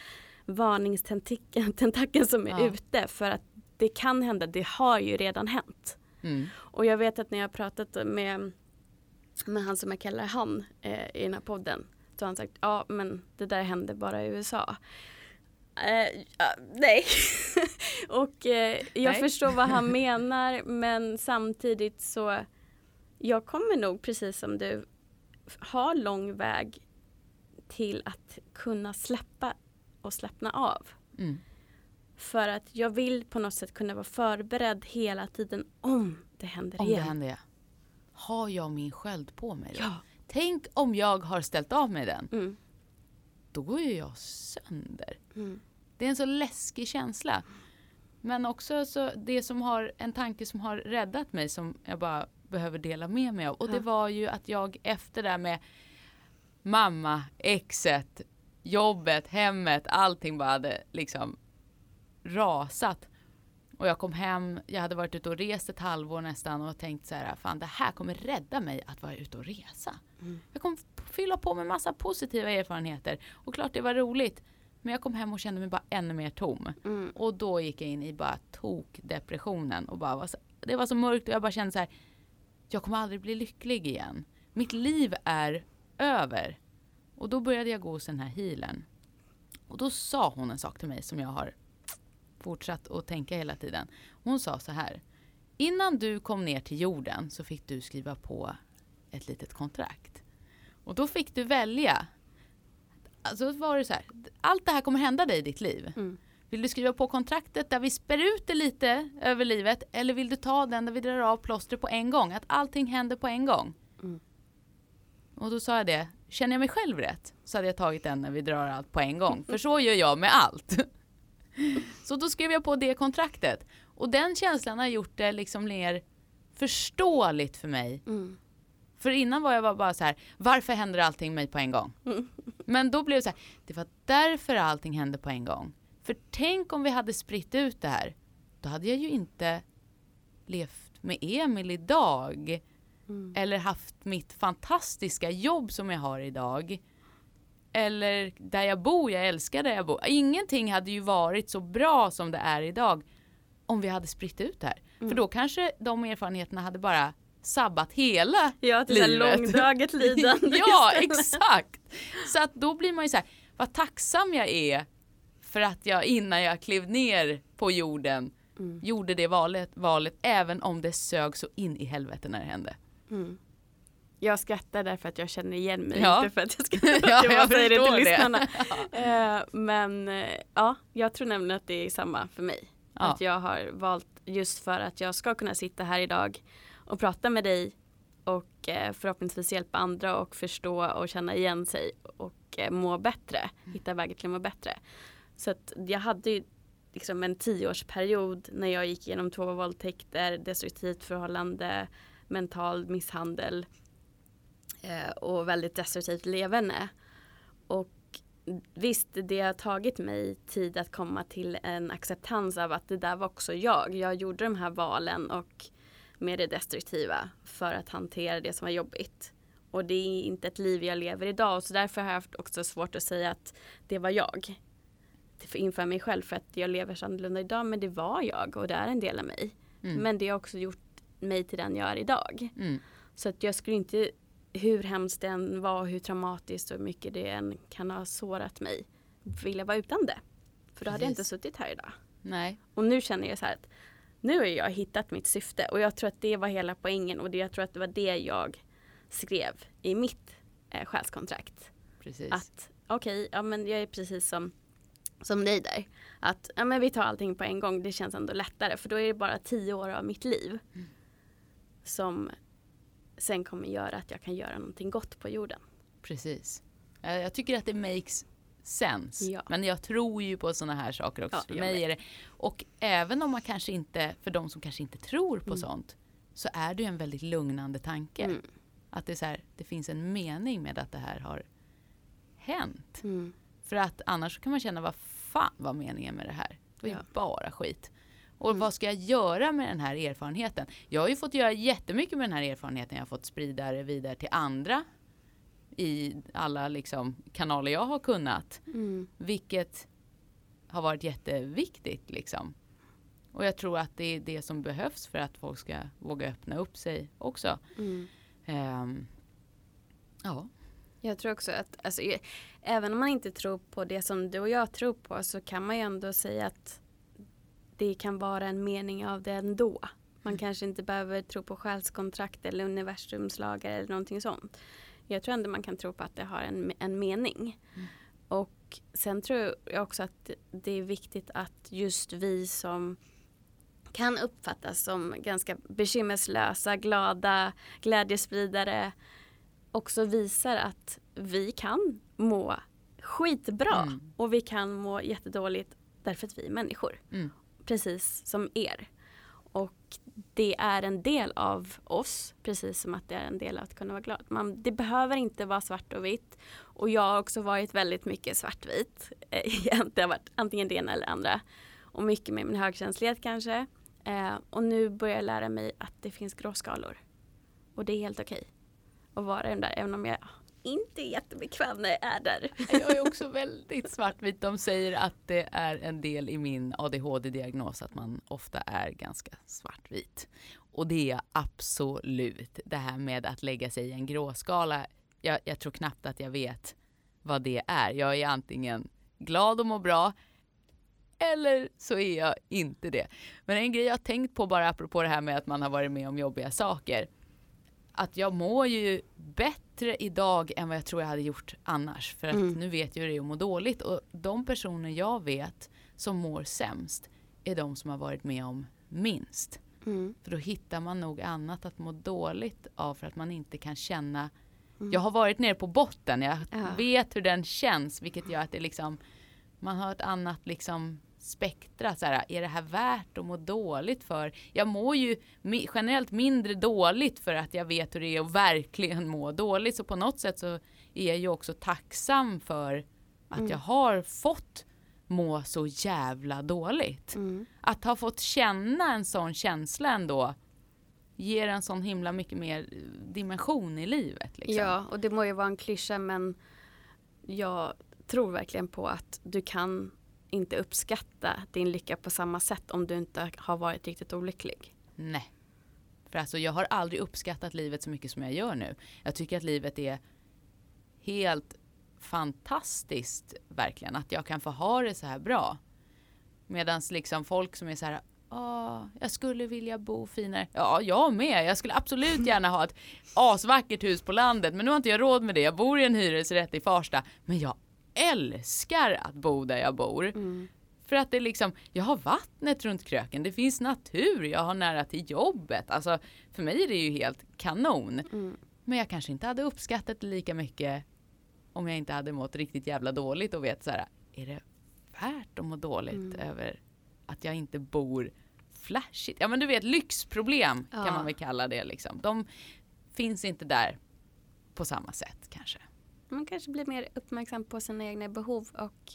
varningstentakeln tentakeln som är Ja. ute. För att det kan hända, det har ju redan hänt. Mm. Och jag vet att när jag har pratat med, med han som jag kallar han eh, i den här podden. Så har han sagt, ja men det där hände bara i USA. Eh, ja, nej. och eh, jag Nej. förstår vad han menar men samtidigt så jag kommer nog precis som du ha lång väg till att kunna släppa och slappna av. Mm. För att jag vill på något sätt kunna vara förberedd hela tiden om det händer Om det igen. händer ja. Har jag min sköld på mig då? Ja. Tänk om jag har ställt av mig den. Mm. Då går ju jag sönder. Mm. Det är en så läskig känsla. Men också så det som har, en tanke som har räddat mig som jag bara behöver dela med mig av. Och det Ja. var ju att jag efter det här med mamma, exet, jobbet, hemmet, allting bara hade liksom rasat. Och jag kom hem, jag hade varit ute och rest ett halvår nästan och tänkt så här, fan det här kommer rädda mig att vara ute och resa. Mm. Jag kommer fylla på med massa positiva erfarenheter. Och klart det var roligt. Men jag kom hem och kände mig bara ännu mer tom. Mm. Och då gick jag in i bara tok-depressionen. Och bara var så, det var så mörkt och jag bara kände så här. Jag kommer aldrig bli lycklig igen. Mitt liv är över. Och då började jag gå hos den här healern. Och då sa hon en sak till mig som jag har fortsatt att tänka hela tiden. Hon sa så här. Innan du kom ner till jorden så fick du skriva på ett litet kontrakt. Och då fick du välja. Alltså var det så här, allt det här kommer hända dig i ditt liv. Mm. Vill du skriva på kontraktet där vi spär ut det lite över livet eller vill du ta den där vi drar av plåster på en gång? Att allting händer på en gång. Mm. Och då sa jag det, känner jag mig själv rätt så hade jag tagit den när vi drar allt på en gång. För så gör jag med allt. Så då skrev jag på det kontraktet. Och den känslan har gjort det liksom mer förståeligt för mig. Mm. För innan var jag bara så här, varför händer allting mig på en gång? Men då blev det så här, det var därför allting hände på en gång. För tänk om vi hade spritt ut det här. Då hade jag ju inte levt med Emil idag. Mm. Eller haft mitt fantastiska jobb som jag har idag. Eller där jag bor, jag älskar där jag bor. Ingenting hade ju varit så bra som det är idag om vi hade spritt ut det här. Mm. För då kanske de erfarenheterna hade bara sabbat hela Ja, till livet. långdraget lidande. ja, exakt. Så att då blir man ju så här, vad tacksam jag är för att jag innan jag klev ner på jorden Mm. gjorde det valet, valet även om det sög så in i helvete när det hände. Mm. Jag skrattar därför att jag känner igen mig, Ja. inte för att jag ska Ja, jag jag säger det till det. lyssnarna. Eh, men eh, ja, jag tror nämligen att det är samma för mig. Ja. Att jag har valt just för att jag ska kunna sitta här idag och prata med dig och eh, förhoppningsvis hjälpa andra och förstå och känna igen sig och må bättre. Hitta vägar till att må bättre. Så att jag hade ju liksom en tioårsperiod när jag gick igenom två våldtäkter, destruktivt förhållande, mental misshandel och väldigt destruktivt leverne. Och visst, det har tagit mig tid att komma till en acceptans av att det där var också jag. Jag gjorde de här valen och med det destruktiva för att hantera det som var jobbigt. Och det är inte ett liv jag lever idag så därför har jag haft också svårt att säga att det var jag. För- Inför mig själv för att jag lever så annorlunda idag men det var jag och det är en del av mig. Mm. Men det har också gjort mig till den jag är idag. Mm. Så att jag skulle inte, hur hemskt det än var, hur traumatiskt och mycket det än kan ha sårat mig, vilja vara utan det. För då hade jag inte suttit här idag. Nej. Och nu känner jag så här att nu har jag hittat mitt syfte och jag tror att det var hela poängen och det, jag tror att det var det jag skrev i mitt eh, själskontrakt. Precis. Att okej, ja men jag är precis som, som dig där. Att ja, men vi tar allting på en gång, det känns ändå lättare för då är det bara tio år av mitt liv Mm. som sen kommer göra att jag kan göra någonting gott på jorden. Precis. Jag, jag tycker att det makes sense. Ja. Men jag tror ju på sådana här saker också. Ja, för mig är det, och även om man kanske inte, för de som kanske inte tror på Mm. sånt, så är det ju en väldigt lugnande tanke. Mm. Att det, är så här, det finns en mening med att det här har hänt. Mm. För att annars kan man känna, vad fan var meningen med det här? Det var ju Ja. bara skit. Och Mm. vad ska jag göra med den här erfarenheten? Jag har ju fått göra jättemycket med den här erfarenheten. Jag har fått sprida det vidare till andra i alla liksom, kanaler jag har kunnat. Mm. Vilket har varit jätteviktigt liksom. Och jag tror att det är det som behövs för att folk ska våga öppna upp sig också. Mm. Ehm, ja, Jag tror också att, alltså, jag- även om man inte tror på det som du och jag tror på så kan man ju ändå säga att det kan vara en mening av det ändå. Man Mm. kanske inte behöver tro på själskontrakt eller universums lagar eller någonting sånt. Jag tror ändå man kan tro på att det har en, en mening. Mm. Och sen tror jag också att det är viktigt att just vi som kan uppfattas som ganska bekymmerslösa, glada, glädjespridare också visar att vi kan må skitbra Mm. och vi kan må jättedåligt därför att vi är människor. Mm. Precis som er. Och det är en del av oss, precis som att det är en del av att kunna vara glad. Man, det behöver inte vara svart och vitt. Och jag har också varit väldigt mycket svartvit. Eh, det har varit antingen det ena eller det andra. Och mycket med min högkänslighet kanske. Eh, och nu börjar jag lära mig att det finns gråskalor. Och det är helt okej att vara den där, även om jag inte är jättebekväm när jag är där. Jag är också väldigt svartvit. De säger att det är en del i min ADHD-diagnos att man ofta är ganska svartvit. Och det är jag absolut. Det här med att lägga sig i en gråskala. Jag, jag tror knappt att jag vet vad det är. Jag är antingen glad och mår bra eller så är jag inte det. Men en grej jag har tänkt på bara apropå det här med att man har varit med om jobbiga saker att jag mår ju bättre idag än vad jag tror jag hade gjort annars. För att Mm. nu vet jag hur det är att må dåligt. Och de personer jag vet som mår sämst är de som har varit med om minst. Mm. För då hittar man nog annat att må dåligt av för att man inte kan känna Mm. Jag har varit nere på botten, jag Ja. vet hur den känns vilket gör att det liksom Man har ett annat liksom spektra, så här, är det här värt att må dåligt för? Jag mår ju generellt mindre dåligt för att jag vet hur det är att verkligen må dåligt så på något sätt så är jag ju också tacksam för att Mm. jag har fått må så jävla dåligt Mm. att ha fått känna en sån känsla ändå ger en sån himla mycket mer eh, dimension i livet. Liksom. Ja, och det må ju vara en klyscha men jag tror verkligen på att du kan inte uppskatta din lycka på samma sätt om du inte har varit riktigt olycklig. Nej. För alltså jag har aldrig uppskattat livet så mycket som jag gör nu. Jag tycker att livet är helt fantastiskt verkligen. Att jag kan få ha det så här bra. Medan liksom folk som är så här Åh, jag skulle vilja bo finare. Ja, jag med. Jag skulle absolut gärna ha ett asvackert hus på landet. Men nu har inte jag råd med det. Jag bor i en hyresrätt i Farsta. Men jag älskar att bo där jag bor. Mm. För att det är liksom, jag har vattnet runt kröken, det finns natur, jag har nära till jobbet. Alltså för mig är det ju helt kanon. Mm. Men jag kanske inte hade uppskattat det lika mycket om jag inte hade mått riktigt jävla dåligt och vet så här, är det värt att må dåligt Mm. över att jag inte bor flashigt? Ja men du vet lyxproblem Ja. kan man väl kalla det liksom. De finns inte där på samma sätt kanske. Man kanske blir mer uppmärksam på sina egna behov och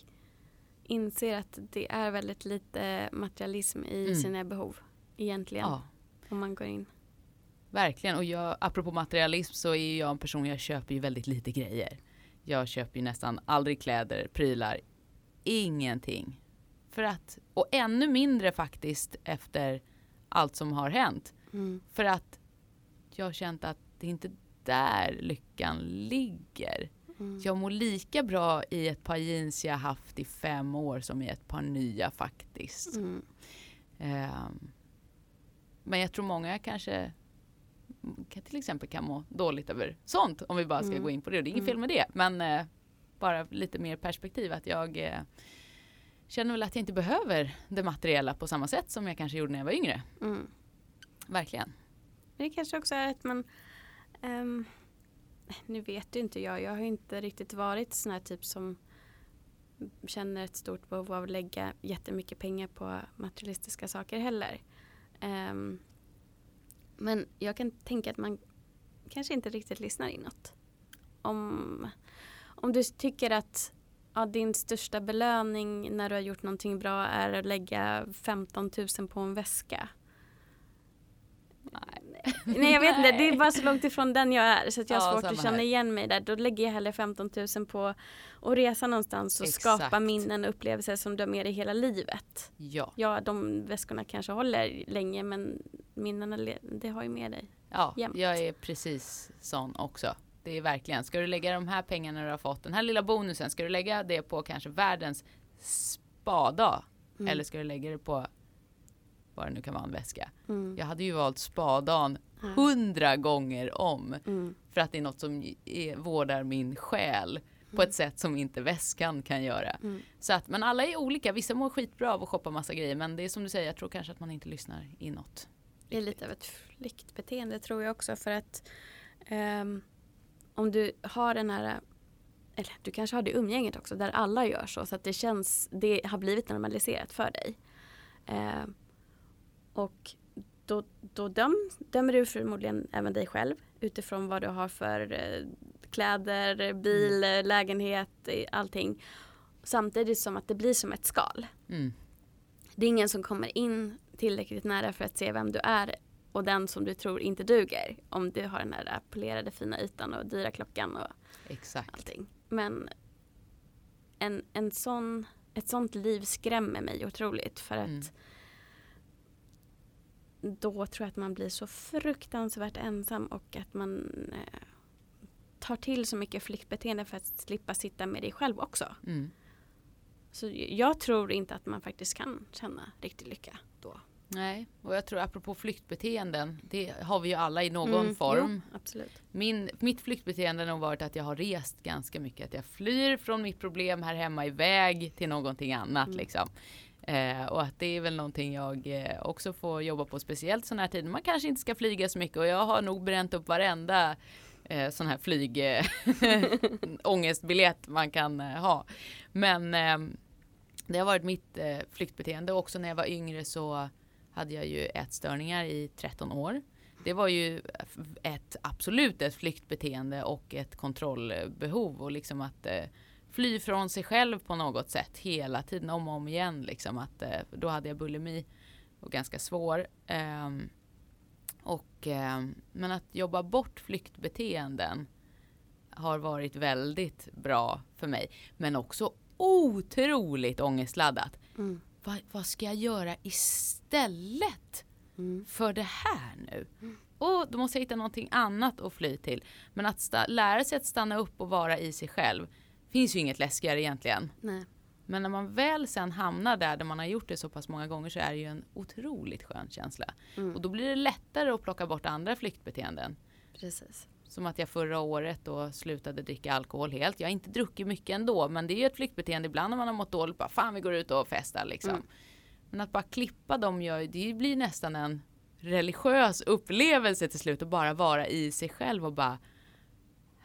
inser att det är väldigt lite materialism i Mm. sina behov egentligen. Ja. Om man går in. Verkligen, och jag, apropå materialism så är jag en person, jag köper ju väldigt lite grejer. Jag köper ju nästan aldrig kläder, prylar, ingenting. För att, och ännu mindre faktiskt efter allt som har hänt. Mm. För att jag har känt att det är inte där lyckan ligger. Mm. Jag mår lika bra i ett par jeans jag haft i fem år som i ett par nya faktiskt. Mm. Ehm, men jag tror många kanske kan till exempel kan må dåligt över sånt om vi bara ska Mm. gå in på det. Och det är inget Mm. fel med det. Men eh, bara lite mer perspektiv att jag eh, känner väl att jag inte behöver det materiella på samma sätt som jag kanske gjorde när jag var yngre. Mm. Verkligen. Men det kanske också är att man ehm, nu vet ju inte jag. Jag har inte riktigt varit sån här typ som känner ett stort behov av att lägga jättemycket pengar på materialistiska saker heller. Um, men jag kan tänka att man kanske inte riktigt lyssnar inåt. Om, om du tycker att ja, din största belöning när du har gjort någonting bra är att lägga 15 000 på en väska. Nej. Jag vet inte, det är bara så långt ifrån den jag är så att jag har Ja, svårt att känna här. igen mig där. Då lägger jag hellre 15 000 på att resa någonstans och skapa Exakt. minnen och upplevelser som du har med dig hela livet. Ja. Ja, de väskorna kanske håller länge men minnena, det har ju med dig. Ja, Jämt. jag är precis sån också. Det är verkligen, ska du lägga de här pengarna du har fått, den här lilla bonusen, ska du lägga det på kanske världens spada? Mm. Eller ska du lägga det på vad det nu kan vara, en väska? Mm. Jag hade ju valt spadan hundra gånger om. Mm. För att det är något som är, vårdar min själ på ett sätt som inte väskan kan göra. Mm. Så att, men alla är olika, vissa mår skitbra av att shoppa massa grejer men det är som du säger, jag tror kanske att man inte lyssnar inåt. Det är lite av ett flyktbeteende tror jag också för att ehm, om du har den här eller du kanske har det umgänget också där alla gör så så att det känns, det har blivit normaliserat för dig. Ehm, och då, då döm, dömer du förmodligen även dig själv utifrån vad du har för eh, kläder, bil, eh, lägenhet, eh, allting. Samtidigt som att det blir som ett skal. Mm. Det är ingen som kommer in tillräckligt nära för att se vem du är och den som du tror inte duger. Om du har den här polerade fina ytan och dyra klockan och Exakt. allting. Men en, en sån, ett sånt liv skrämmer mig otroligt för att Mm. Då tror jag att man blir så fruktansvärt ensam och att man eh, tar till så mycket flyktbeteende för att slippa sitta med dig själv också. Mm. Så jag tror inte att man faktiskt kan känna riktig lycka då. Nej, och jag tror apropå flyktbeteenden, det har vi ju alla i någon Mm, form. Jo, absolut. Min, mitt flyktbeteende har varit att jag har rest ganska mycket. Att jag flyr från mitt problem här hemma iväg till någonting annat Mm. liksom. Eh, och att det är väl någonting jag eh, också får jobba på, speciellt sådana här tider. Man kanske inte ska flyga så mycket och jag har nog bränt upp varenda eh, sån här flyg eh, ångestbiljett man kan eh, ha. Men eh, det har varit mitt eh, flyktbeteende. Också när jag var yngre så hade jag ju ätstörningar i 13 år. Det var ju ett absolut ett flyktbeteende och ett kontrollbehov och liksom att eh, fly från sig själv på något sätt hela tiden om och om igen liksom att eh, då hade jag bulimi och ganska svår. Ehm, och, ehm, men att jobba bort flyktbeteenden har varit väldigt bra för mig. Men också otroligt ångestladdat. Mm. Va, vad ska jag göra istället Mm. för det här nu? Och då måste jag hitta någonting annat att fly till. Men att lära sig att stanna upp och vara i sig själv finns ju inget läskigare egentligen. Nej. Men när man väl sen hamnar där, där man har gjort det så pass många gånger så är det ju en otroligt skön känsla. Mm. Och då blir det lättare att plocka bort andra flyktbeteenden. Precis. Som att jag förra året då slutade dricka alkohol helt. Jag har inte druckit mycket ändå, men det är ju ett flyktbeteende ibland när man har mått dåligt. Bara fan vi går ut och festar liksom. Mm. Men att bara klippa dem gör det blir nästan en religiös upplevelse till slut. Och bara vara i sig själv och bara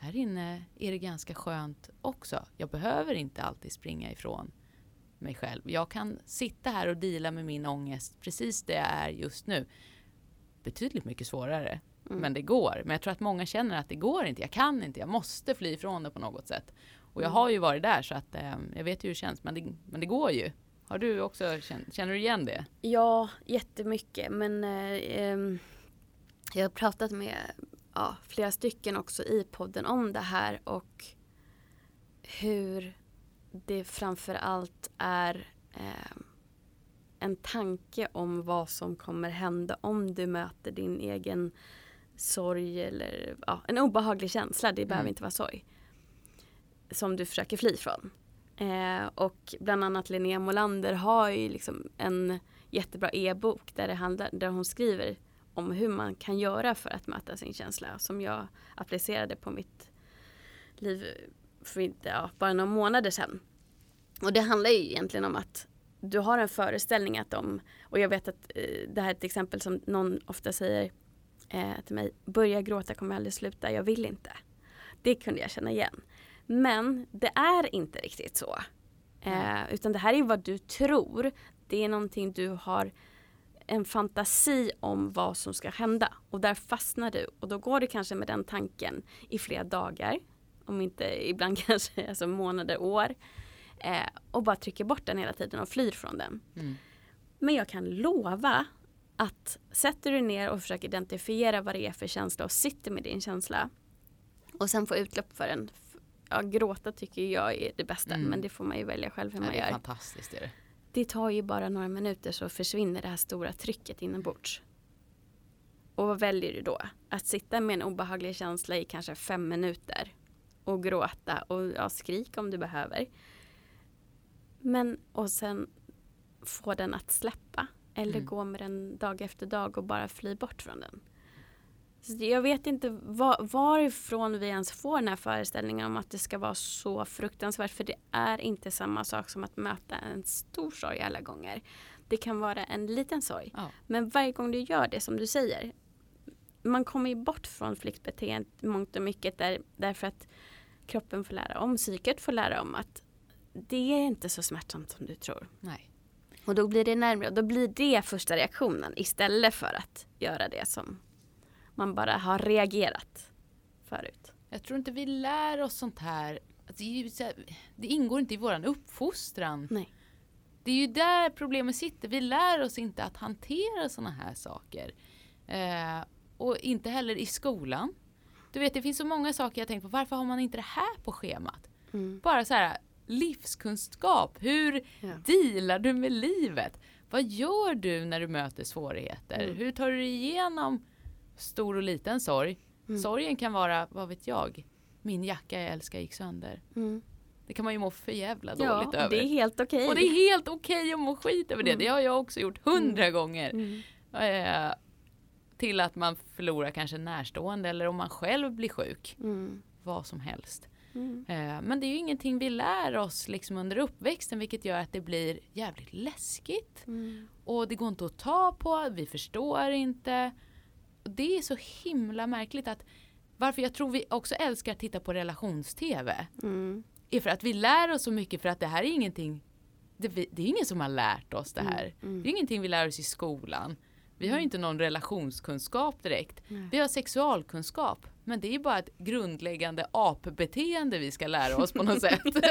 här inne är det ganska skönt också. Jag behöver inte alltid springa ifrån mig själv. Jag kan sitta här och dela med min ångest precis det jag är just nu. Betydligt mycket svårare. Mm. Men det går. Men jag tror att många känner att det går inte. Jag kan inte. Jag måste fly ifrån det på något sätt. Och jag Mm. har ju varit där så att eh, jag vet ju hur det känns. Men det, men det går ju. Har du också känner du igen det? Ja, jättemycket. Men eh, ehm, jag har pratat med ja, flera stycken också i podden om det här och hur det framför allt är eh, en tanke om vad som kommer hända om du möter din egen sorg eller ja, en obehaglig känsla. Det behöver Mm. inte vara sorg. Som du försöker fly från. Eh, och bland annat Linnea Molander har ju liksom en jättebra e-bok där, det handlar, där hon skriver om hur man kan göra för att möta sin känsla som jag applicerade på mitt liv för inte, ja, bara några månader sedan. Och det handlar ju egentligen om att du har en föreställning att om, och jag vet att eh, det här är ett exempel som någon ofta säger eh, till mig, börja gråta kommer aldrig sluta, jag vill inte. Det kunde jag känna igen. Men det är inte riktigt så. Eh, utan det här är vad du tror. Det är någonting du har en fantasi om vad som ska hända. Och där fastnar du. Och då går det kanske med den tanken i flera dagar. Om inte ibland kanske alltså månader, år. Eh, och bara trycker bort den hela tiden och flyr från den. Mm. Men jag kan lova att sätter du ner och försöker identifiera vad det är för känsla och sitter med din känsla och sen får utlopp för den. Ja, gråta tycker jag är det bästa Mm. men det får man ju välja själv hur Ja, man det är gör. fantastiskt. Är det. Det tar ju bara några minuter så försvinner det här stora trycket inombords. Och vad väljer du då? Att sitta med en obehaglig känsla i kanske fem minuter och gråta och ja, skrik om du behöver. Men och sen få den att släppa eller Mm. gå med den dag efter dag och bara fly bort från den. Jag vet inte var, varifrån vi ens får den här föreställningen om att det ska vara så fruktansvärt. För det är inte samma sak som att möta en stor sorg alla gånger. Det kan vara en liten sorg. Ja. Men varje gång du gör det som du säger. Man kommer ju bort från flyktbeteendet mångt och mycket där, därför att kroppen får lära om, psyket får lära om att det är inte så smärtsamt som du tror. Nej. Och då blir det närmare och då blir det första reaktionen istället för att göra det som man bara har reagerat förut. Jag tror inte vi lär oss sånt här. Alltså, det, ingår inte i våran uppfostran. Nej. Det är ju där problemet sitter. Vi lär oss inte att hantera såna här saker. Eh, och inte heller i skolan. Du vet, det finns så många saker jag tänkt på. Varför har man inte det här på schemat? Mm. Bara så här livskunskap. Hur Ja. dealar du med livet? Vad gör du när du möter svårigheter? Mm. Hur tar du dig igenom stor och liten sorg? Mm. Sorgen kan vara, vad vet jag, min jacka jag älskar gick sönder. Mm. Det kan man ju må för jävla Ja, dåligt och över. det är helt okej. Och det är helt okej att må skit över det. Mm. Det har jag också gjort hundra gånger. Mm. Eh, till att man förlorar kanske närstående eller om man själv blir sjuk. Mm. Vad som helst. Mm. Eh, men det är ju ingenting vi lär oss liksom under uppväxten vilket gör att det blir jävligt läskigt. Mm. Och det går inte att ta på, vi förstår inte. Och det är så himla märkligt att varför jag tror vi också älskar att titta på relations-tv Mm. är för att vi lär oss så mycket för att det här är ingenting det, det är ingen som har lärt oss det här. Mm. Det är ingenting vi lär oss i skolan. Vi har ju inte någon relationskunskap direkt. Nej. Vi har sexualkunskap. Men det är bara ett grundläggande apbeteende vi ska lära oss på något sätt. det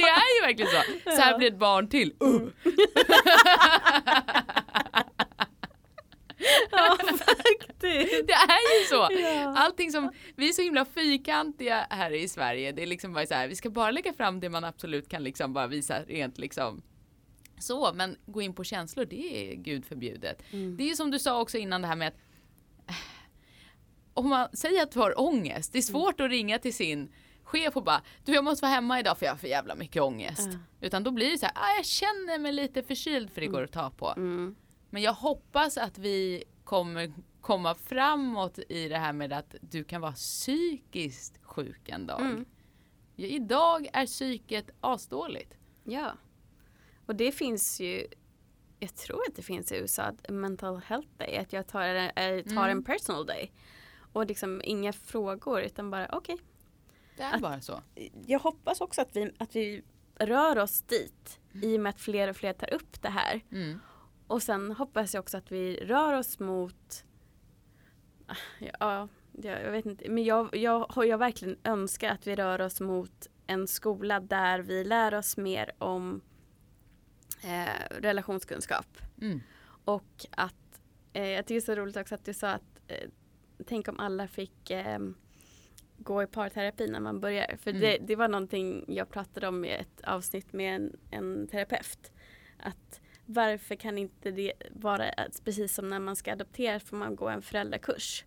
är ju verkligen så. Så här blir ett barn till. Uh. Ja, faktiskt. Det är ju så. Allting som, vi är så himla fyrkantiga här i Sverige. Det är liksom bara så här, vi ska bara lägga fram det man absolut kan liksom bara visa rent liksom. Så, men gå in på känslor, det är gud förbjudet. Mm. Det är ju som du sa också innan det här med att om man säger att du har ångest, det är svårt att ringa till sin chef och bara du jag måste vara hemma idag för jag har för jävla mycket ångest. Ja. Utan då blir det så här, ah, jag känner mig lite förkyld för det går att ta på. Mm. Men jag hoppas att vi kommer komma framåt i det här med att du kan vara psykiskt sjuk en dag. Mm. Ja, idag är psyket asdåligt. Ja. Och det finns ju, jag tror att det finns i USA, ett mental health day, att jag tar, en- eh, tar Mm. en personal day. Och liksom inga frågor utan bara okej. Det är Att- bara så. Jag hoppas också att vi, att vi rör oss dit i och med att fler och fler tar upp det här. Mm. Och sen hoppas jag också att vi rör oss mot Ja, jag, vet inte. Men jag, jag har jag verkligen önskar att vi rör oss mot en skola där vi lär oss mer om eh, relationskunskap. Mm. Och att, eh, jag tycker det är så roligt också att du sa att eh, tänk om alla fick eh, gå i parterapi när man börjar. För Mm. det, det var någonting jag pratade om i ett avsnitt med en, en terapeut. Att varför kan inte det vara att precis som när man ska adoptera får man gå en föräldrakurs.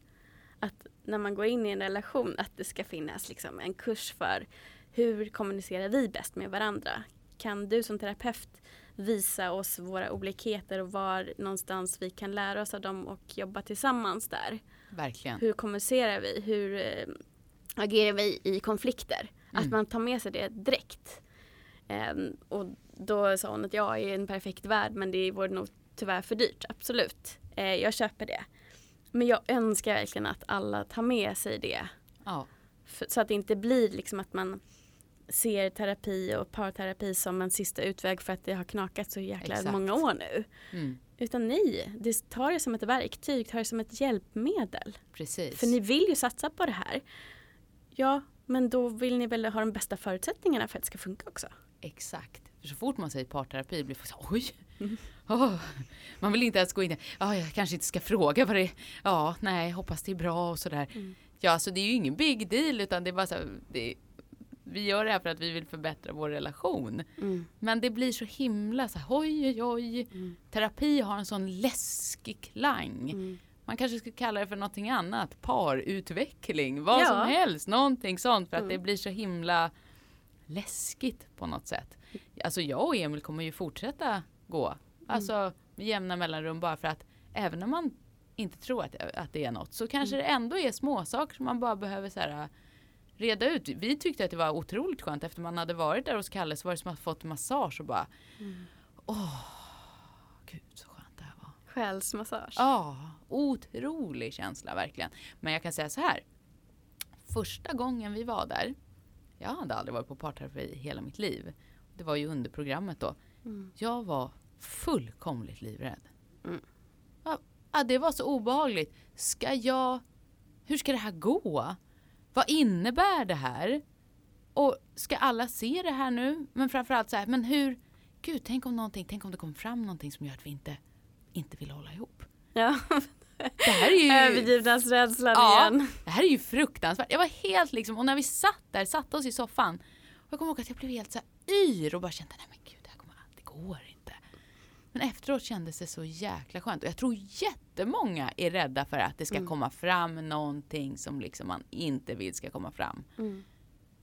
Att när man går in i en relation att det ska finnas liksom en kurs för hur kommunicerar vi bäst med varandra? Kan du som terapeut visa oss våra olikheter och var någonstans vi kan lära oss av dem och jobba tillsammans där? Verkligen. Hur kommunicerar vi? Hur eh, agerar vi i konflikter? Att Mm. man tar med sig det direkt. Ehm, och då sa hon att jag är en perfekt värld men det vore nog tyvärr för dyrt. Absolut, eh, jag köper det. Men jag önskar verkligen att alla tar med sig det. Ja. Så att det inte blir liksom att man ser terapi och parterapi som en sista utväg för att det har knakat så jäkla Exakt. många år nu. Mm. Utan nej, det tar det som ett verktyg, tar det som ett hjälpmedel. Precis. För ni vill ju satsa på det här. Ja, men då vill ni väl ha de bästa förutsättningarna för att det ska funka också. Exakt. För så fort man säger parterapi blir folk så oj. Mm. Åh. Man vill inte ens gå in ja jag kanske inte ska fråga vad det är. Ja, nej, hoppas det är bra och sådär. Mm. Ja, så det är ju ingen big deal utan det är bara så här, det, vi gör det här för att vi vill förbättra vår relation. Mm. Men det blir så himla så här, oj oj oj. Mm. Terapi har en sån läskig klang. Mm. Man kanske skulle kalla det för någonting annat. Parutveckling, vad Ja. som helst. Någonting sånt för att Mm. det blir så himla läskigt på något sätt. Alltså jag och Emil kommer ju fortsätta gå. Alltså med jämna mellanrum bara för att även om man inte tror att, att det är något så kanske det ändå är småsaker som man bara behöver så här, reda ut. Vi tyckte att det var otroligt skönt efter man hade varit där hos Kalle så var det som att fått massage och bara åh, gud så skönt det här var. Själsmassage. Ja, otrolig känsla verkligen. Men jag kan säga så här. Första gången vi var där, jag hade aldrig varit på parterapi i hela mitt liv. Det var ju under programmet då. Mm. Jag var fullkomligt livrädd. Mm. Ja, det var så obehagligt. Ska jag... Hur ska det här gå? Vad innebär det här? Och ska alla se det här nu? Men framförallt så här, men hur... Gud, tänk om någonting, tänk om det kommer fram någonting som gör att vi inte, inte vill hålla ihop. Ja. Det här är ju... Övergivnadsrädslan Ja. igen. Det här är ju fruktansvärt. Jag var helt liksom, och när vi satt där, satte oss i soffan. Och jag kommer ihåg att jag blev helt så här yr och bara kände, nej men gud, det här kommer, det går inte. Men efter efteråt kändes det så jäkla skönt. Och jag tror jättemånga är rädda för att det ska Mm. komma fram någonting som liksom man inte vill ska komma fram. Mm.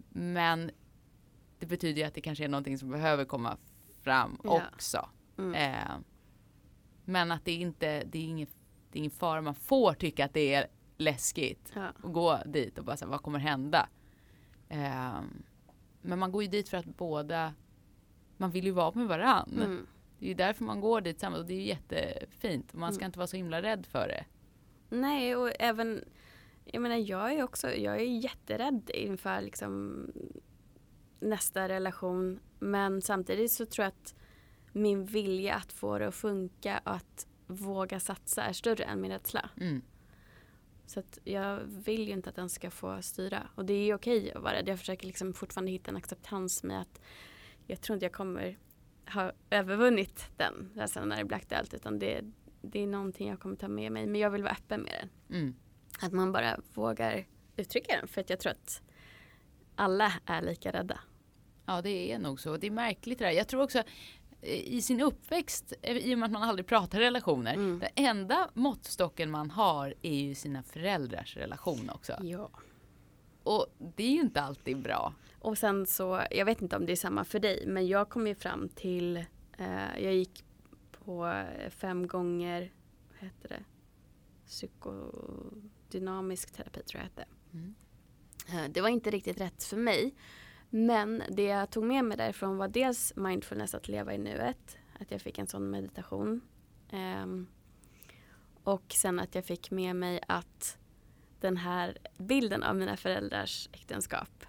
Men det betyder ju att det kanske är någonting som behöver komma fram Ja. också. Mm. Eh, men att det inte, det är inget, det är ingen fara. Man får tycka att det är läskigt Ja. och gå dit och bara säga vad kommer hända? Eh, men man går ju dit för att båda, man vill ju vara med varann. Mm. Det är ju därför man går dit tillsammans och det är ju jättefint. Man ska Mm. inte vara så himla rädd för det. Nej, och även, jag menar jag är också, jag är jätterädd inför liksom nästa relation. Men samtidigt så tror jag att min vilja att få det att funka och att våga satsa är större än min rädsla. Mm. Så att jag vill ju inte att den ska få styra. Och det är okej att vara rädd. Jag försöker liksom fortfarande hitta en acceptans med att jag tror inte jag kommer ha övervunnit den rädslan när det blir aktuellt. Utan det, det är någonting jag kommer ta med mig. Men jag vill vara öppen med den. Mm. Att man bara vågar uttrycka den. För att jag tror att alla är lika rädda. Ja, det är nog så. Det är märkligt det där. Jag tror också i sin uppväxt, eh, i och med att man aldrig pratar relationer, Mm. den enda måttstocken man har är ju sina föräldrars relation också. Ja. Och det är ju inte alltid bra. Och sen så, jag vet inte om det är samma för dig, men jag kom ju fram till, eh, jag gick på eh, fem gånger, vad heter det, psykodynamisk terapi tror jag hette. Mm. Eh, det var inte riktigt rätt för mig, men det jag tog med mig därifrån var dels mindfulness, att leva i nuet, att jag fick en sån meditation. Ehm, och sen att jag fick med mig att den här bilden av mina föräldrars äktenskap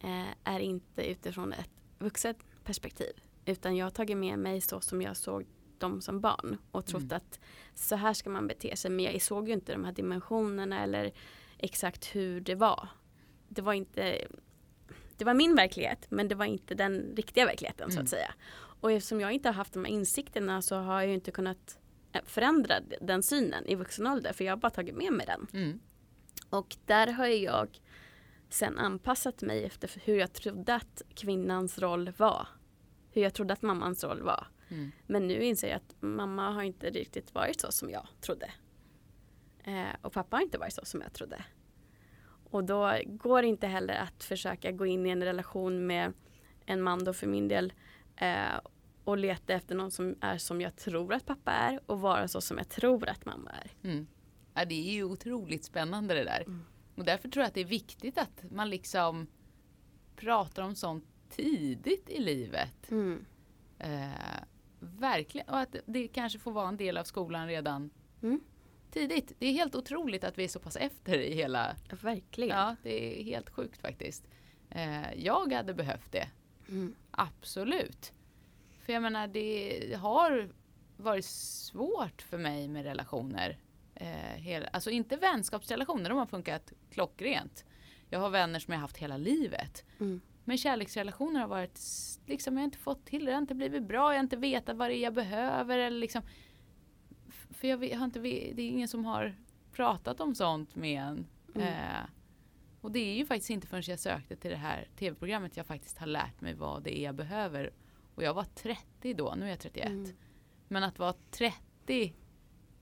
eh, är inte utifrån ett vuxet perspektiv. Utan jag har tagit med mig så som jag såg dem som barn och trott Mm. att så här ska man bete sig. Men jag såg ju inte de här dimensionerna eller exakt hur det var. Det var inte det var min verklighet men det var inte den riktiga verkligheten så Mm. att säga. Och eftersom jag inte har haft de här insikterna så har jag inte kunnat eh, förändra den synen i vuxen ålder för jag har bara tagit med mig den. Mm. Och där har jag sen anpassat mig efter hur jag trodde att kvinnans roll var. Hur jag trodde att mammans roll var. Mm. Men nu inser jag att mamma har inte riktigt varit så som jag trodde. Eh, och pappa har inte varit så som jag trodde. Och då går det inte heller att försöka gå in i en relation med en man då för min del eh, och leta efter någon som är som jag tror att pappa är och vara så som jag tror att mamma är. Mm. Ja, det är ju otroligt spännande det där. Mm. Och därför tror jag att det är viktigt att man liksom pratar om sånt tidigt i livet. Eh, verkligen. Och att det kanske får vara en del av skolan redan Mm. Tidigt. Det är helt otroligt att vi är så pass efter i hela... Ja, verkligen. Ja, det är helt sjukt faktiskt. Eh, jag hade behövt det. Mm. Absolut. För jag menar, det har varit svårt för mig med relationer. Eh, hela, alltså inte vänskapsrelationer, de har funkat klockrent. Jag har vänner som jag haft hela livet. Mm. Men kärleksrelationer har varit, liksom, jag har inte fått till det, det har inte blivit bra, jag har inte vetat vad det är jag behöver. Eller liksom, för jag, har inte, det är ingen som har pratat om sånt med en. Mm. Eh, och det är ju faktiskt inte förrän jag sökte till det här tv-programmet jag faktiskt har lärt mig vad det är jag behöver. Och jag var 30 då, nu är jag 31. Mm. Men att vara 30,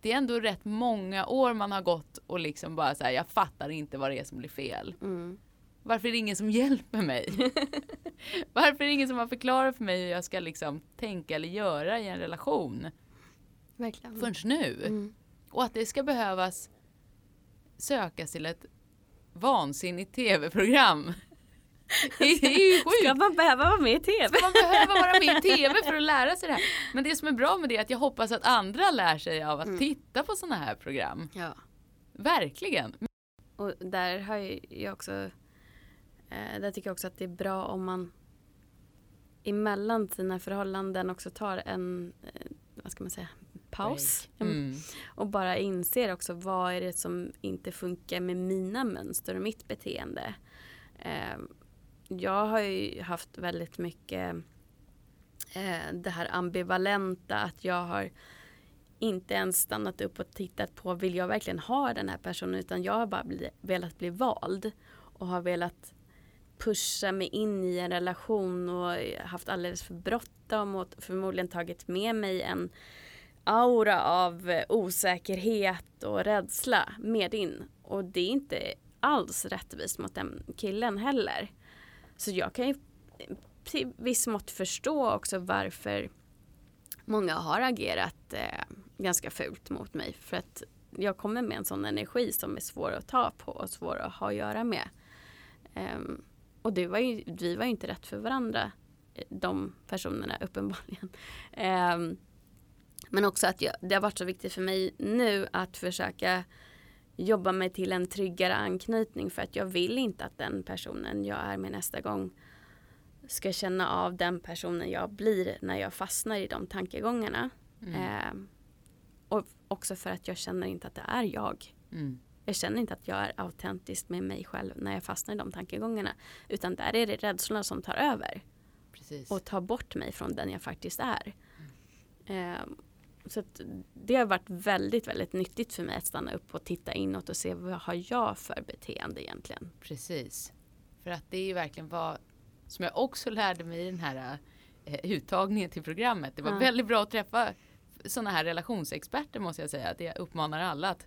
det är ändå rätt många år man har gått och liksom bara så här, jag fattar inte vad det är som blir fel. Mm. Varför är det ingen som hjälper mig? Varför är det ingen som har förklarat för mig hur jag ska liksom tänka eller göra i en relation? Verkligen. Förrän nu. Mm. Och att det ska behövas sökas till ett vansinnigt tv-program. Det är ju Ska sjukt. man behöva vara med i TV? Man behöver vara med i tv för att lära sig det här. Men det som är bra med det är att jag hoppas att andra lär sig av att Mm. titta på sådana här program. Ja. Verkligen. Och där har jag också, eh, där tycker jag också att det är bra om man emellan sina förhållanden också tar en, eh, vad ska man säga, paus. Mm. Och bara inser också vad är det som inte funkar med mina mönster och mitt beteende. Eh, jag har ju haft väldigt mycket eh, det här ambivalenta att jag har inte ens stannat upp och tittat på vill jag verkligen ha den här personen utan jag har bara bli, velat bli vald och har velat pusha mig in i en relation och haft alldeles för bråttom och förmodligen tagit med mig en aura av eh, osäkerhet och rädsla med in. Och det är inte alls rättvist mot den killen heller. Så jag kan ju eh, till viss mått förstå också varför många har agerat eh, ganska fult mot mig. För att jag kommer med en sån energi som är svår att ta på och svår att ha att göra med. Um, och det var ju, vi var ju inte rätt för varandra, eh, de personerna uppenbarligen. Um, men också att jag, det har varit så viktigt för mig nu att försöka jobba mig till en tryggare anknytning för att jag vill inte att den personen jag är med nästa gång ska känna av den personen jag blir när jag fastnar i de tankegångarna. Mm. Eh, och också för att jag känner inte att det är jag. Mm. Jag känner inte att jag är autentisk med mig själv när jag fastnar i de tankegångarna. Utan där är det rädslorna som tar över. Precis. Och tar bort mig från den jag faktiskt är. Mm. Eh, så det har varit väldigt, väldigt nyttigt för mig att stanna upp och titta inåt och se vad har jag för beteende egentligen. Precis. För att det är ju verkligen vad som jag också lärde mig i den här eh, uttagningen till programmet. Det var ja. väldigt bra att träffa sådana här relationsexperter måste jag säga. Att jag uppmanar alla att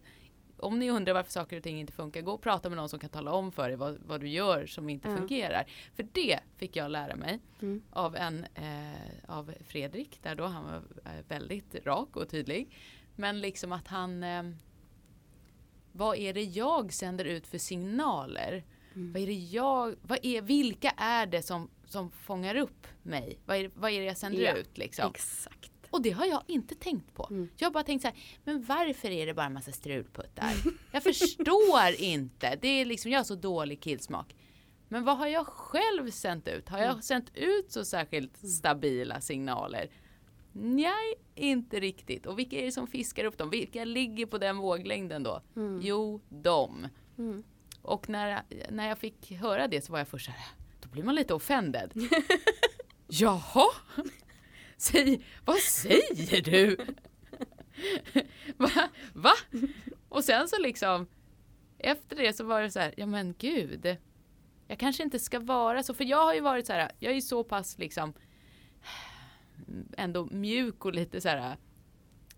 om ni undrar varför saker och ting inte funkar, gå och prata med någon som kan tala om för dig vad, vad du gör som inte mm. fungerar. För det fick jag lära mig mm. av, en, eh, av Fredrik, där då han var eh, väldigt rak och tydlig. Men liksom att han eh, vad är det jag sänder ut för signaler? Mm. Vad är det jag, vad är, vilka är det som, som fångar upp mig? Vad är, vad är det jag sänder ja, ut liksom? Exakt. Och det har jag inte tänkt på. Mm. Jag har bara tänkt så här, men varför är det bara en massa strulputtar? jag förstår inte. Det är liksom, jag har så dålig killsmak. Men vad har jag själv sänt ut? Har jag mm. sänt ut så särskilt mm. stabila signaler? Nej, inte riktigt. Och vilka är det som fiskar upp dem? Vilka ligger på den våglängden då? Mm. Jo, de. Mm. Och när, när jag fick höra det så var jag först så här, då blir man lite offended. Jaha? Säg, vad säger du? Va? Va? Och sen så liksom efter det så var det så här, ja men gud. Jag kanske inte ska vara så, för jag har ju varit så här, jag är ju så pass liksom ändå mjuk och lite så här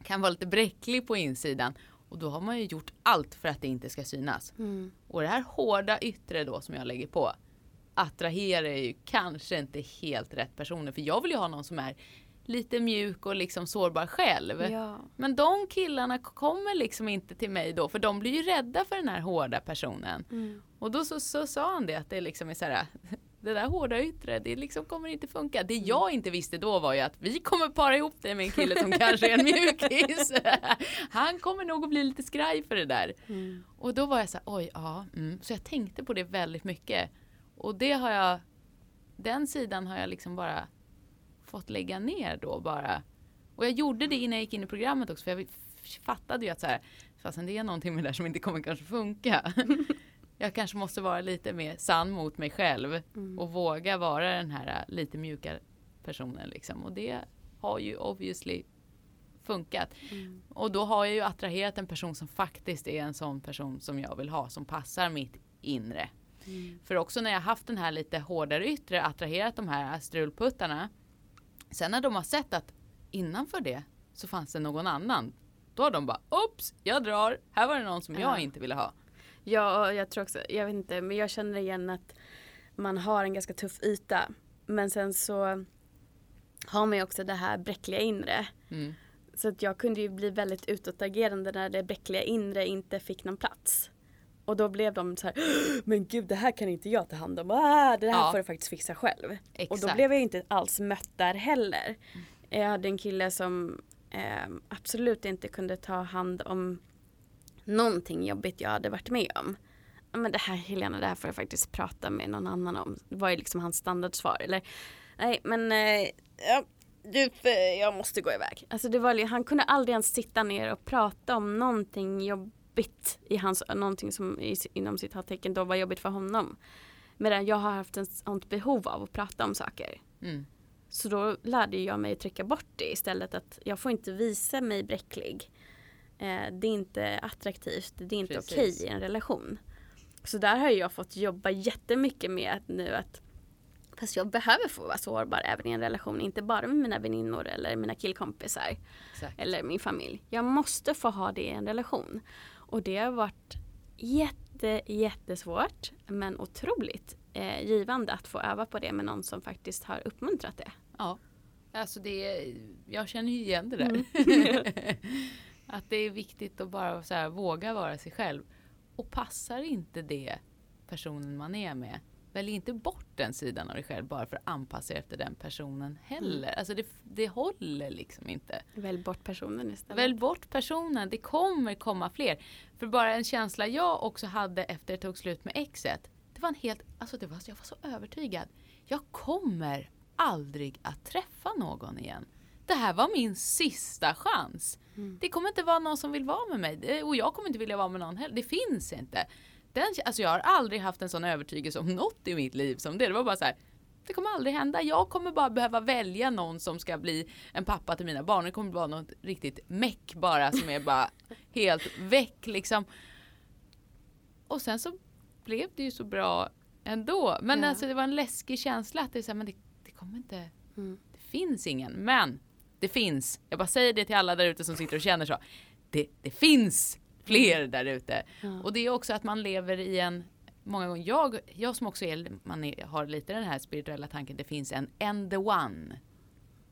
kan vara lite bräcklig på insidan. Och då har man ju gjort allt för att det inte ska synas. Mm. Och det här hårda yttre då som jag lägger på attraherar ju kanske inte helt rätt personer. För jag vill ju ha någon som är lite mjuk och liksom sårbar själv. Ja. Men de killarna kommer liksom inte till mig då för de blir ju rädda för den här hårda personen. Mm. Och då så, så sa han det att det liksom är så här det där hårda yttre, det liksom kommer inte funka. Det jag inte visste då var ju att vi kommer para ihop dig med en kille som kanske är en mjukis. Han kommer nog att bli lite skraj för det där. Mm. Och då var jag så här, oj, ja. Mm. Så jag tänkte på det väldigt mycket. Och det har jag, den sidan har jag liksom bara fått lägga ner då bara. Och jag gjorde det innan jag gick in i programmet också för jag fattade ju att så här, fastän det är någonting med det där som inte kommer kanske funka. jag kanske måste vara lite mer sann mot mig själv mm. och våga vara den här äh, lite mjuka personen liksom. Och det har ju obviously funkat. Mm. Och då har jag ju attraherat en person som faktiskt är en sån person som jag vill ha, som passar mitt inre. Mm. För också när jag haft den här lite hårdare yttre, attraherat de här strulputtarna. Sen när de har sett att innanför det så fanns det någon annan. Då har de bara, oops, jag drar, här var det någon som jag inte ville ha. Ja, jag tror också, jag vet inte, men jag känner igen att man har en ganska tuff yta. Men sen så har man ju också det här bräckliga inre. Mm. Så att jag kunde ju bli väldigt utåtagerande när det bräckliga inre inte fick någon plats. Och då blev de så här, men gud det här kan inte jag ta hand om, ah, det här ja. får du faktiskt fixa själv. Exakt. Och då blev jag inte alls mött där heller. Mm. Jag hade en kille som eh, absolut inte kunde ta hand om någonting jobbigt jag hade varit med om. Men det här Helena, det här får jag faktiskt prata med någon annan om. Det var ju liksom hans standardsvar. Eller nej men eh, ja, du, jag måste gå iväg. Alltså det var, han kunde aldrig ens sitta ner och prata om någonting jobbigt i hans, någonting som inom citattecken då var jobbigt för honom. Medan jag har haft ett sånt behov av att prata om saker. Mm. Så då lärde jag mig att trycka bort det istället att jag får inte visa mig bräcklig. Eh, det är inte attraktivt, det är inte okej okay i en relation. Så där har jag fått jobba jättemycket med att nu att Fast jag behöver få vara sårbar även i en relation, inte bara med mina väninnor eller mina killkompisar. Exakt. Eller min familj. Jag måste få ha det i en relation. Och det har varit jätte, jättesvårt men otroligt eh, givande att få öva på det med någon som faktiskt har uppmuntrat det. Ja, alltså det, jag känner ju igen det där. Mm. att det är viktigt att bara så här, våga vara sig själv. Och passar inte det personen man är med, välj inte bort den sidan av dig själv bara för att anpassa dig efter den personen heller. Mm. Alltså det, det håller liksom inte. Välj bort personen istället. Välj bort personen, det kommer komma fler. För bara en känsla jag också hade efter det tog slut med exet. Det var en helt, alltså det var, jag var så övertygad. Jag kommer aldrig att träffa någon igen. Det här var min sista chans. Mm. Det kommer inte vara någon som vill vara med mig. Och jag kommer inte vilja vara med någon heller. Det finns inte. Den, alltså jag har aldrig haft en sån övertygelse om något i mitt liv som det. Det var bara så här. Det kommer aldrig hända. Jag kommer bara behöva välja någon som ska bli en pappa till mina barn. Det kommer vara något riktigt meck bara som är bara helt väck liksom. Och sen så blev det ju så bra ändå. Men Ja. alltså det var en läskig känsla att det är så här, men det, det kommer inte, Mm. det finns ingen. Men det finns, jag bara säger det till alla där ute som sitter och känner så. Det, det finns fler där ute. Ja. Och det är också att man lever i en Många gånger, jag, jag som också är, man är, har lite den här spirituella tanken, det finns en and the one.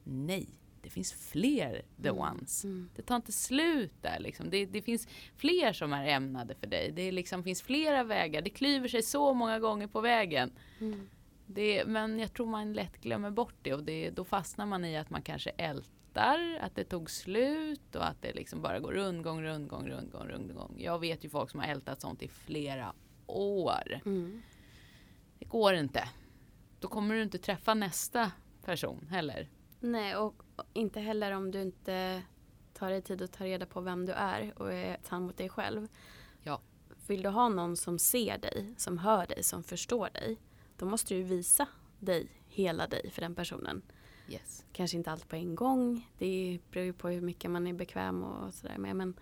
Nej, det finns fler the ones. Mm. Det tar inte slut där liksom. Det, det finns fler som är ämnade för dig. Det liksom finns flera vägar. Det klyver sig så många gånger på vägen. Mm. Det, men jag tror man lätt glömmer bort det och det, då fastnar man i att man kanske ältar, att det tog slut och att det liksom bara går rundgång, rundgång, rundgång, rundgång. Jag vet ju folk som har ältat sånt i flera år. Mm. Det går inte. Då kommer du inte träffa nästa person heller. Nej, och och inte heller om du inte tar dig tid att ta reda på vem du är och är sann mot dig själv. Ja. Vill du ha någon som ser dig, som hör dig, som förstår dig, då måste du visa dig, hela dig för den personen. Yes. Kanske inte allt på en gång, det beror ju på hur mycket man är bekväm och sådär med. Men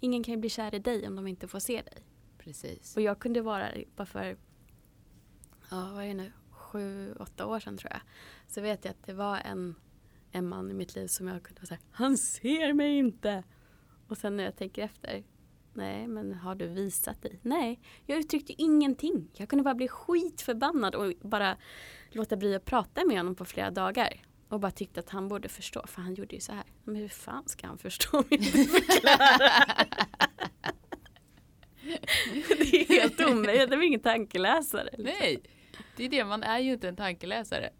ingen kan ju bli kär i dig om de inte får se dig. Precis. Och jag kunde vara, bara för, ja vad är det nu, sju, åtta år sedan tror jag. Så vet jag att det var en, en man i mitt liv som jag kunde vara såhär, han ser mig inte. Och sen när jag tänker efter, nej men har du visat dig? Nej, jag uttryckte ingenting. Jag kunde bara bli skitförbannad och bara låta bli att prata med honom på flera dagar. Och bara tyckte att han borde förstå, för han gjorde ju så här. Men hur fan ska han förstå om jag inte förklarar? det är helt omöjligt, det är ingen tankeläsare. liksom. Nej, det är det. Man är ju inte en tankeläsare.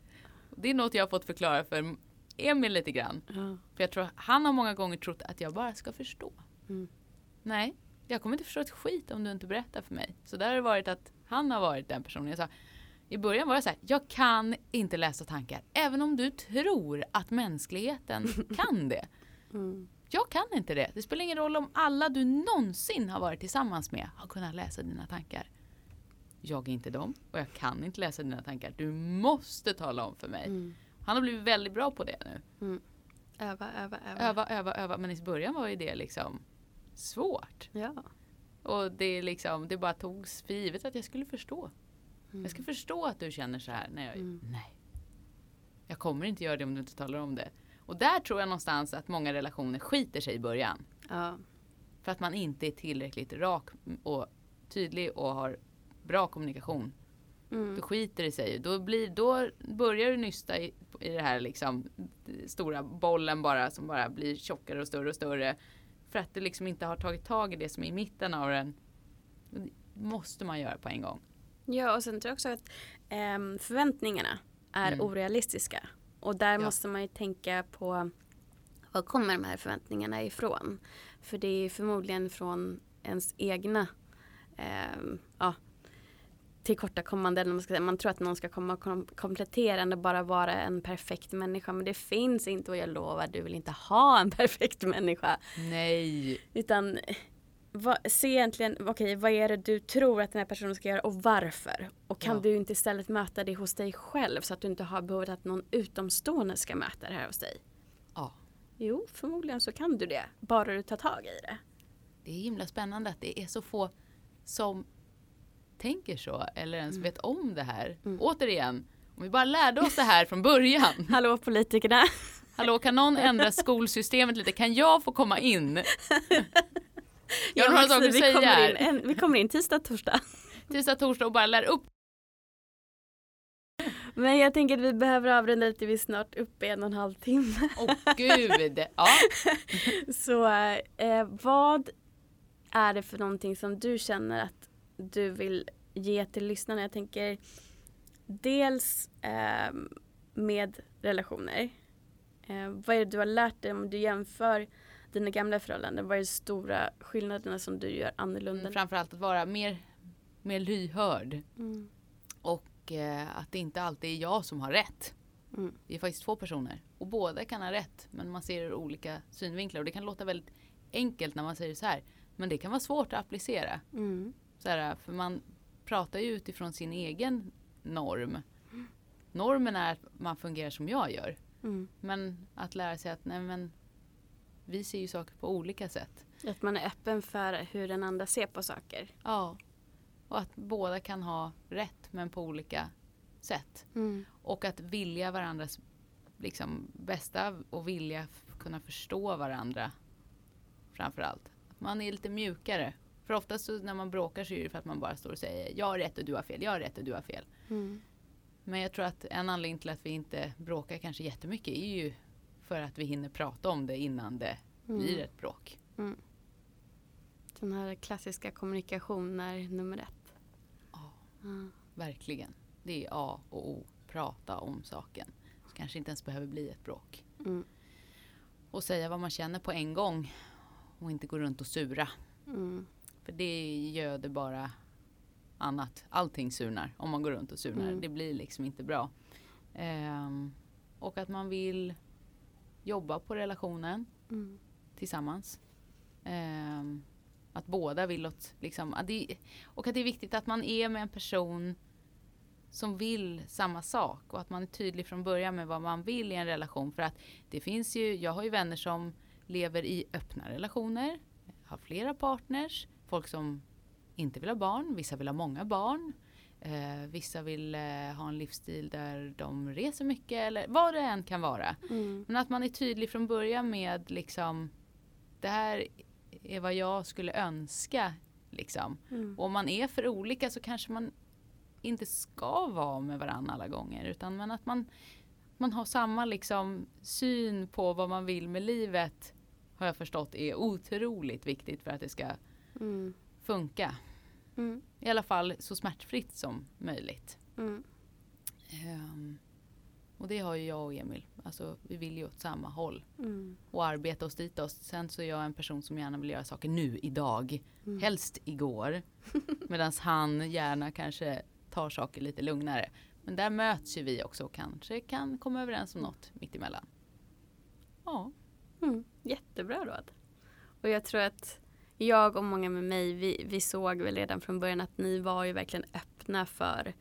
Det är något jag har fått förklara för Emil lite grann. Ja. För jag tror han har många gånger trott att jag bara ska förstå. Mm. Nej, jag kommer inte förstå ett skit om du inte berättar för mig. Så där har det varit att han har varit den personen. Jag sa, I början var jag så här, jag kan inte läsa tankar. Även om du tror att mänskligheten kan det. Mm. Jag kan inte det. Det spelar ingen roll om alla du någonsin har varit tillsammans med har kunnat läsa dina tankar. Jag är inte dem och jag kan inte läsa dina tankar. Du måste tala om för mig. Mm. Han har blivit väldigt bra på det nu. Öva, öva, öva. Öva, öva, öva. Men i början var ju det liksom svårt. Ja. Och det liksom, det bara togs för givet att jag skulle förstå. Mm. Jag ska förstå att du känner så här. när jag, Mm. Nej. Jag kommer inte göra det om du inte talar om det. Och där tror jag någonstans att många relationer skiter sig i början. Ja. För att man inte är tillräckligt rak och tydlig och har bra kommunikation. Mm. Då skiter det sig. Då, blir, då börjar du nysta i, i det här liksom stora bollen bara som bara blir tjockare och större och större. För att du liksom inte har tagit tag i det som är i mitten av den. Det måste man göra på en gång. ja, och sen tror jag också att ehm, förväntningarna är Mm. orealistiska. Och där Ja. måste man ju tänka på var kommer de här förväntningarna ifrån? För det är förmodligen från ens egna ehm, ja, tillkortakommanden. Man, ska säga. man tror att någon ska komma och kom- komplettera och bara vara en perfekt människa. Men det finns inte och jag lovar, du vill inte ha en perfekt människa. Nej. Utan vad, se egentligen, okej vad är det du tror att den här personen ska göra och varför? Och kan Ja. du inte istället möta det hos dig själv så att du inte har behovet att någon utomstående ska möta det här hos dig? Ja. Jo, förmodligen så kan du det. Bara du tar tag i det. Det är himla spännande att det är så få som tänker så eller ens Mm. vet om det här. Mm. Återigen, om vi bara lärde oss det här från början. Hallå politikerna! Hallå, kan någon ändra skolsystemet lite? Kan jag få komma in? Jag har några Maxine, saker att vi säga kommer in, en, vi kommer in tisdag, torsdag. Tisdag, torsdag och bara lär upp. Men jag tänker att vi behöver avrunda lite, vi är snart uppe i en och en halv timme. Åh gud! Ja. Så eh, vad är det för någonting som du känner att du vill ge till lyssnarna? Jag tänker dels eh, med relationer. Eh, vad är det du har lärt dig om du jämför dina gamla förhållanden? Vad är de stora skillnaderna som du gör annorlunda? Framförallt att vara mer, mer lyhörd. Mm. Och eh, att det inte alltid är jag som har rätt. Mm. Vi är faktiskt två personer. Och båda kan ha rätt. Men man ser ur olika synvinklar. Och det kan låta väldigt enkelt när man säger så här. Men det kan vara svårt att applicera. Mm. Så här, för man pratar ju utifrån sin egen norm. Normen är att man fungerar som jag gör. Mm. Men att lära sig att nej men vi ser ju saker på olika sätt. Att man är öppen för hur den andra ser på saker. Ja. Och att båda kan ha rätt men på olika sätt. Mm. Och att vilja varandras liksom, bästa och vilja kunna förstå varandra. Framför allt. Att man är lite mjukare. För oftast så när man bråkar så är det för att man bara står och säger jag har rätt och du har fel, jag har rätt och du har fel. Mm. Men jag tror att en anledning till att vi inte bråkar kanske jättemycket är ju för att vi hinner prata om det innan det blir ett bråk. Mm. Den här klassiska kommunikation är nummer ett. Ja. Ja. Verkligen. Det är A och O. Prata om saken. Så kanske inte ens behöver bli ett bråk. Mm. Och säga vad man känner på en gång. Och inte gå runt och sura. Mm. För det göder bara annat. Allting surnar om man går runt och surnar. Mm. Det blir liksom inte bra. Ehm, och att man vill jobba på relationen Mm. tillsammans. Ehm, att båda vill åt, liksom, att det, och att det är viktigt att man är med en person som vill samma sak och att man är tydlig från början med vad man vill i en relation. För att det finns ju, jag har ju vänner som lever i öppna relationer, har flera partners, folk som inte vill ha barn, vissa vill ha många barn. Eh, vissa vill eh, ha en livsstil där de reser mycket eller vad det än kan vara. Mm. Men att man är tydlig från början med liksom det här är vad jag skulle önska. Liksom. Mm. Och om man är för olika så kanske man inte ska vara med varandra alla gånger. Utan men att man, man har samma liksom syn på vad man vill med livet har jag förstått är otroligt viktigt för att det ska Mm. funka. Mm. I alla fall så smärtfritt som möjligt. Ehm, och det har ju jag och Emil. Alltså, vi vill ju åt samma håll. Mm. och arbeta oss dit oss. Sen så är jag en person som gärna vill göra saker nu, idag. Mm. Helst igår. Medan han gärna kanske tar saker lite lugnare. Men där möts ju vi också och kanske kan komma överens om något mittemellan. Ja. Mm. Jättebra råd. Och jag tror att jag och många med mig, vi, vi såg väl redan från början att ni var ju verkligen öppna för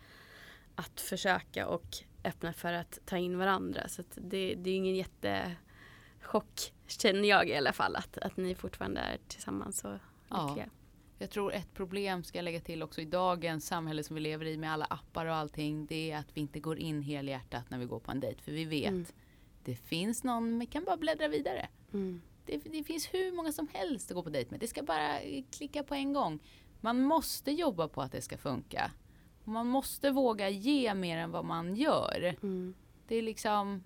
att försöka och öppna för att ta in varandra. Så det, det är ingen jättechock, känner jag i alla fall, att, att ni fortfarande är tillsammans och Ja. lyckliga. Jag tror ett problem ska jag lägga till också i dagens samhälle som vi lever i med alla appar och allting. Det är att vi inte går in helhjärtat när vi går på en dejt. För vi vet, Mm. det finns någon, vi kan bara bläddra vidare. Mm. Det, det finns hur många som helst att gå på dejt med. Det ska bara klicka på en gång. Man måste jobba på att det ska funka. Man måste våga ge mer än vad man gör. Mm. Det är liksom,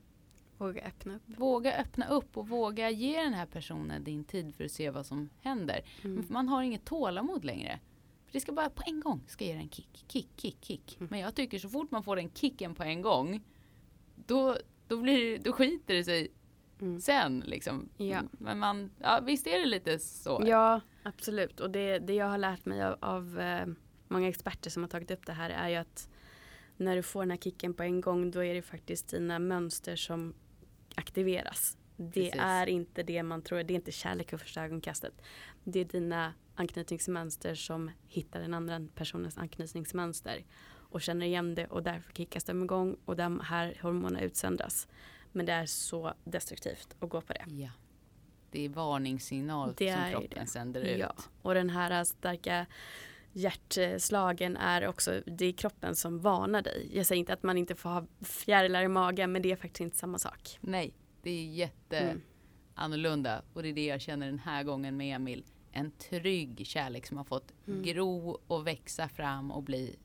Våga öppna upp. våga öppna upp och våga ge den här personen din tid för att se vad som händer. Mm. Man har inget tålamod längre. För det ska bara på en gång ska ge en kick, kick, kick, kick. Mm. Men jag tycker så fort man får den kicken på en gång, då, då, blir, då skiter det sig Mm. sen liksom. Ja. Men man, ja visst är det lite så. Ja, absolut. Och det, det jag har lärt mig av, av eh, många experter som har tagit upp det här är ju att när du får den här kicken på en gång då är det faktiskt dina mönster som aktiveras. Det Precis. är inte det man tror, det är inte kärlek vid första ögonkastet. Det är dina anknytningsmönster som hittar den andra personens anknytningsmönster och känner igen det och därför kickas de igång och de här hormonerna utsöndras. Men det är så destruktivt att gå på det. Ja. Det är varningssignal Det som är kroppen det. sänder ut. Ja, och den här starka hjärtslagen är också, det är kroppen som varnar dig. Jag säger inte att man inte får ha fjärilar i magen men det är faktiskt inte samma sak. Nej, det är jätte Mm. annorlunda och det är det jag känner den här gången med Emil. En trygg kärlek som har fått Mm. gro och växa fram och bli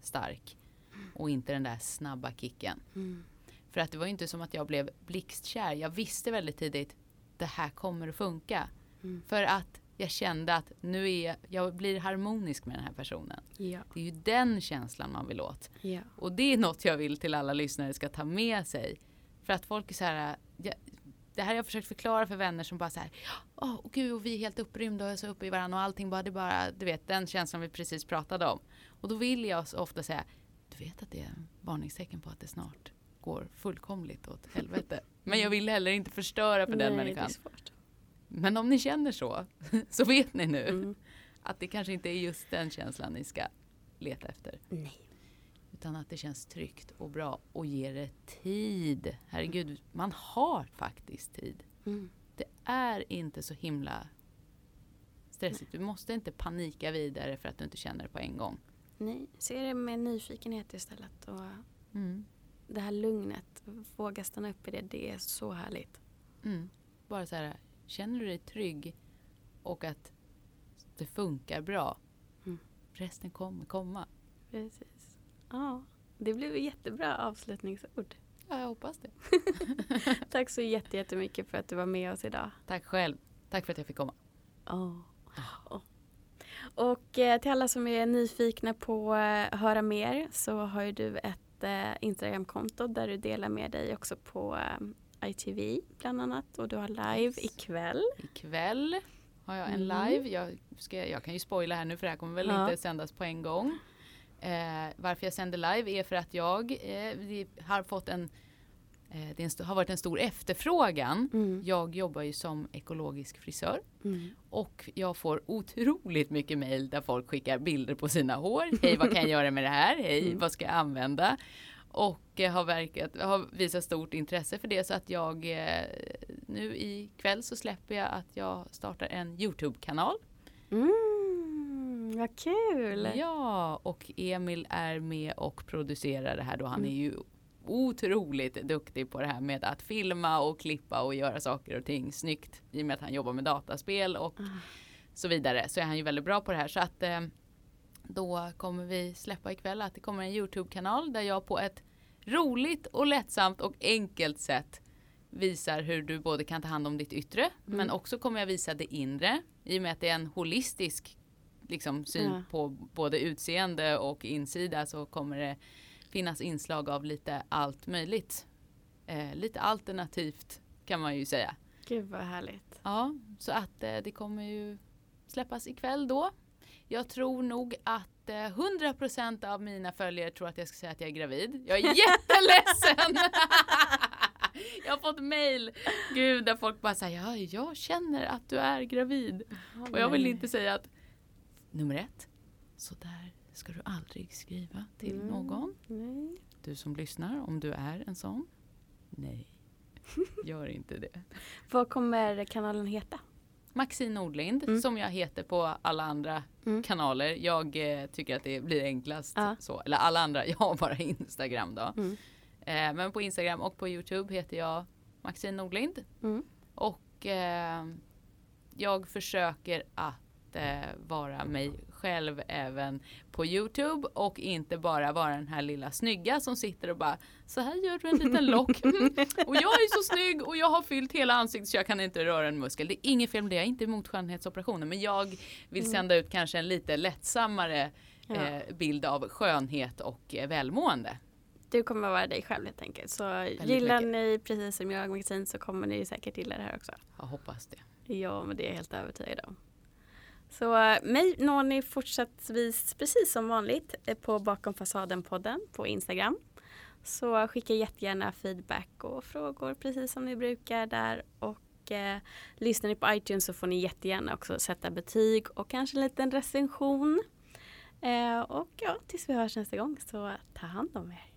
stark. Och inte den där snabba kicken. Mm. För att det var inte som att jag blev blixtkär. Jag visste väldigt tidigt det här kommer att funka. Mm. För att jag kände att nu är jag, jag blir harmonisk med den här personen. Ja. Det är ju den känslan man vill åt. ja. Och det är något jag vill till alla lyssnare ska ta med sig. För att folk är så här, jag, det här har jag försökt förklara för vänner som bara så här, åh oh, gud och vi är helt upprymda och är så uppe i varandra och allting bara, det bara, du vet den känslan vi precis pratade om. Och då vill jag ofta säga, du vet att det är en varningstecken på att det snart går fullkomligt åt helvete. Men jag vill heller inte förstöra för den Nej, det är människan. svårt. Men om ni känner så, så vet ni nu Mm. att det kanske inte är just den känslan ni ska leta efter. Nej. Utan att det känns tryggt och bra och ger det tid. Herregud, man har faktiskt tid. Mm. Det är inte så himla stressigt. Du måste inte panika vidare för att du inte känner det på en gång. Nej, se det med nyfikenhet istället. Och Mm. Det här lugnet, våga stanna upp i det, det är så härligt. Mm. Bara så här, känner du dig trygg och att det funkar bra. Mm. Resten kommer komma. Precis. Ja, det blev ett jättebra avslutningsord. Ja, jag hoppas det. Tack så jätte- jättemycket för att du var med oss idag. Tack själv. Tack för att jag fick komma. Oh. Och eh, till alla som är nyfikna på att höra mer så har ju du ett eh, Instagramkonto där du delar med dig också på eh, ITV bland annat och du har live Yes. ikväll. Ikväll har jag en Mm. live. Jag, ska, jag kan ju spoila här nu för det här kommer väl Ja. inte sändas på en gång. Eh, varför jag sänder live är för att jag eh, har fått en det en st- har varit en stor efterfrågan. Mm. Jag jobbar ju som ekologisk frisör Mm. och jag får otroligt mycket mejl där folk skickar bilder på sina hår. Hej, vad kan jag göra med det här? Hej, Mm. vad ska jag använda? Och eh, har, verkat, har visat stort intresse för det så att jag eh, nu ikväll så släpper jag att jag startar en Youtube-kanal. Mm, vad kul! Ja, och Emil är med och producerar det här då. Han Mm. är ju otroligt duktig på det här med att filma och klippa och göra saker och ting snyggt. I och med att han jobbar med dataspel och Ah. så vidare så är han ju väldigt bra på det här. Så att eh, då kommer vi släppa ikväll att det kommer en Youtube-kanal där jag på ett roligt och lättsamt och enkelt sätt visar hur du både kan ta hand om ditt yttre men också kommer jag visa det inre i och med att det är en holistisk liksom, syn Ja. på både utseende och insida så kommer det finnas inslag av lite allt möjligt. Eh, lite alternativt kan man ju säga. Gud vad härligt. Ja, så att eh, det kommer ju släppas ikväll då. Jag tror nog att eh, 100% av mina följare tror att jag ska säga att jag är gravid. Jag är jätteledsen! jag har fått mail, gud, där folk bara säger ja, jag känner att du är gravid. Och jag vill inte säga att nummer ett, så där ska du aldrig skriva till Mm. någon. Nej. Du som lyssnar, om du är en sån. Nej, gör inte det. Vad kommer kanalen heta? Maxine Nordlind Mm. som jag heter på alla andra Mm. kanaler. Jag eh, tycker att det blir enklast Ja. så. Eller alla andra, jag har bara Instagram då. Mm. Eh, men på Instagram och på Youtube heter jag Maxine Nordlind. Mm. Och eh, jag försöker att eh, vara mig själv även på Youtube och inte bara vara den här lilla snygga som sitter och bara så här gör du en liten lock mm. och jag är så snygg och jag har fyllt hela ansiktet så jag kan inte röra en muskel. Det är inget fel med det, jag är inte emot skönhetsoperationer men jag vill Mm. sända ut kanske en lite lättsammare eh, bild av skönhet och eh, välmående. Du kommer vara dig själv helt enkelt. Så gillar mycket. ni precis som jag Maxine så kommer ni säkert gilla det här också. Jag hoppas det. Ja, men det är jag helt övertygad om. Så eh, mig når ni fortsättningsvis precis som vanligt eh, på Bakom fasaden-podden på Instagram. Så skicka jättegärna feedback och frågor precis som ni brukar där. Och eh, lyssnar ni på iTunes så får ni jättegärna också sätta betyg och kanske en liten recension. Eh, och ja, tills vi hörs nästa gång så ta hand om er.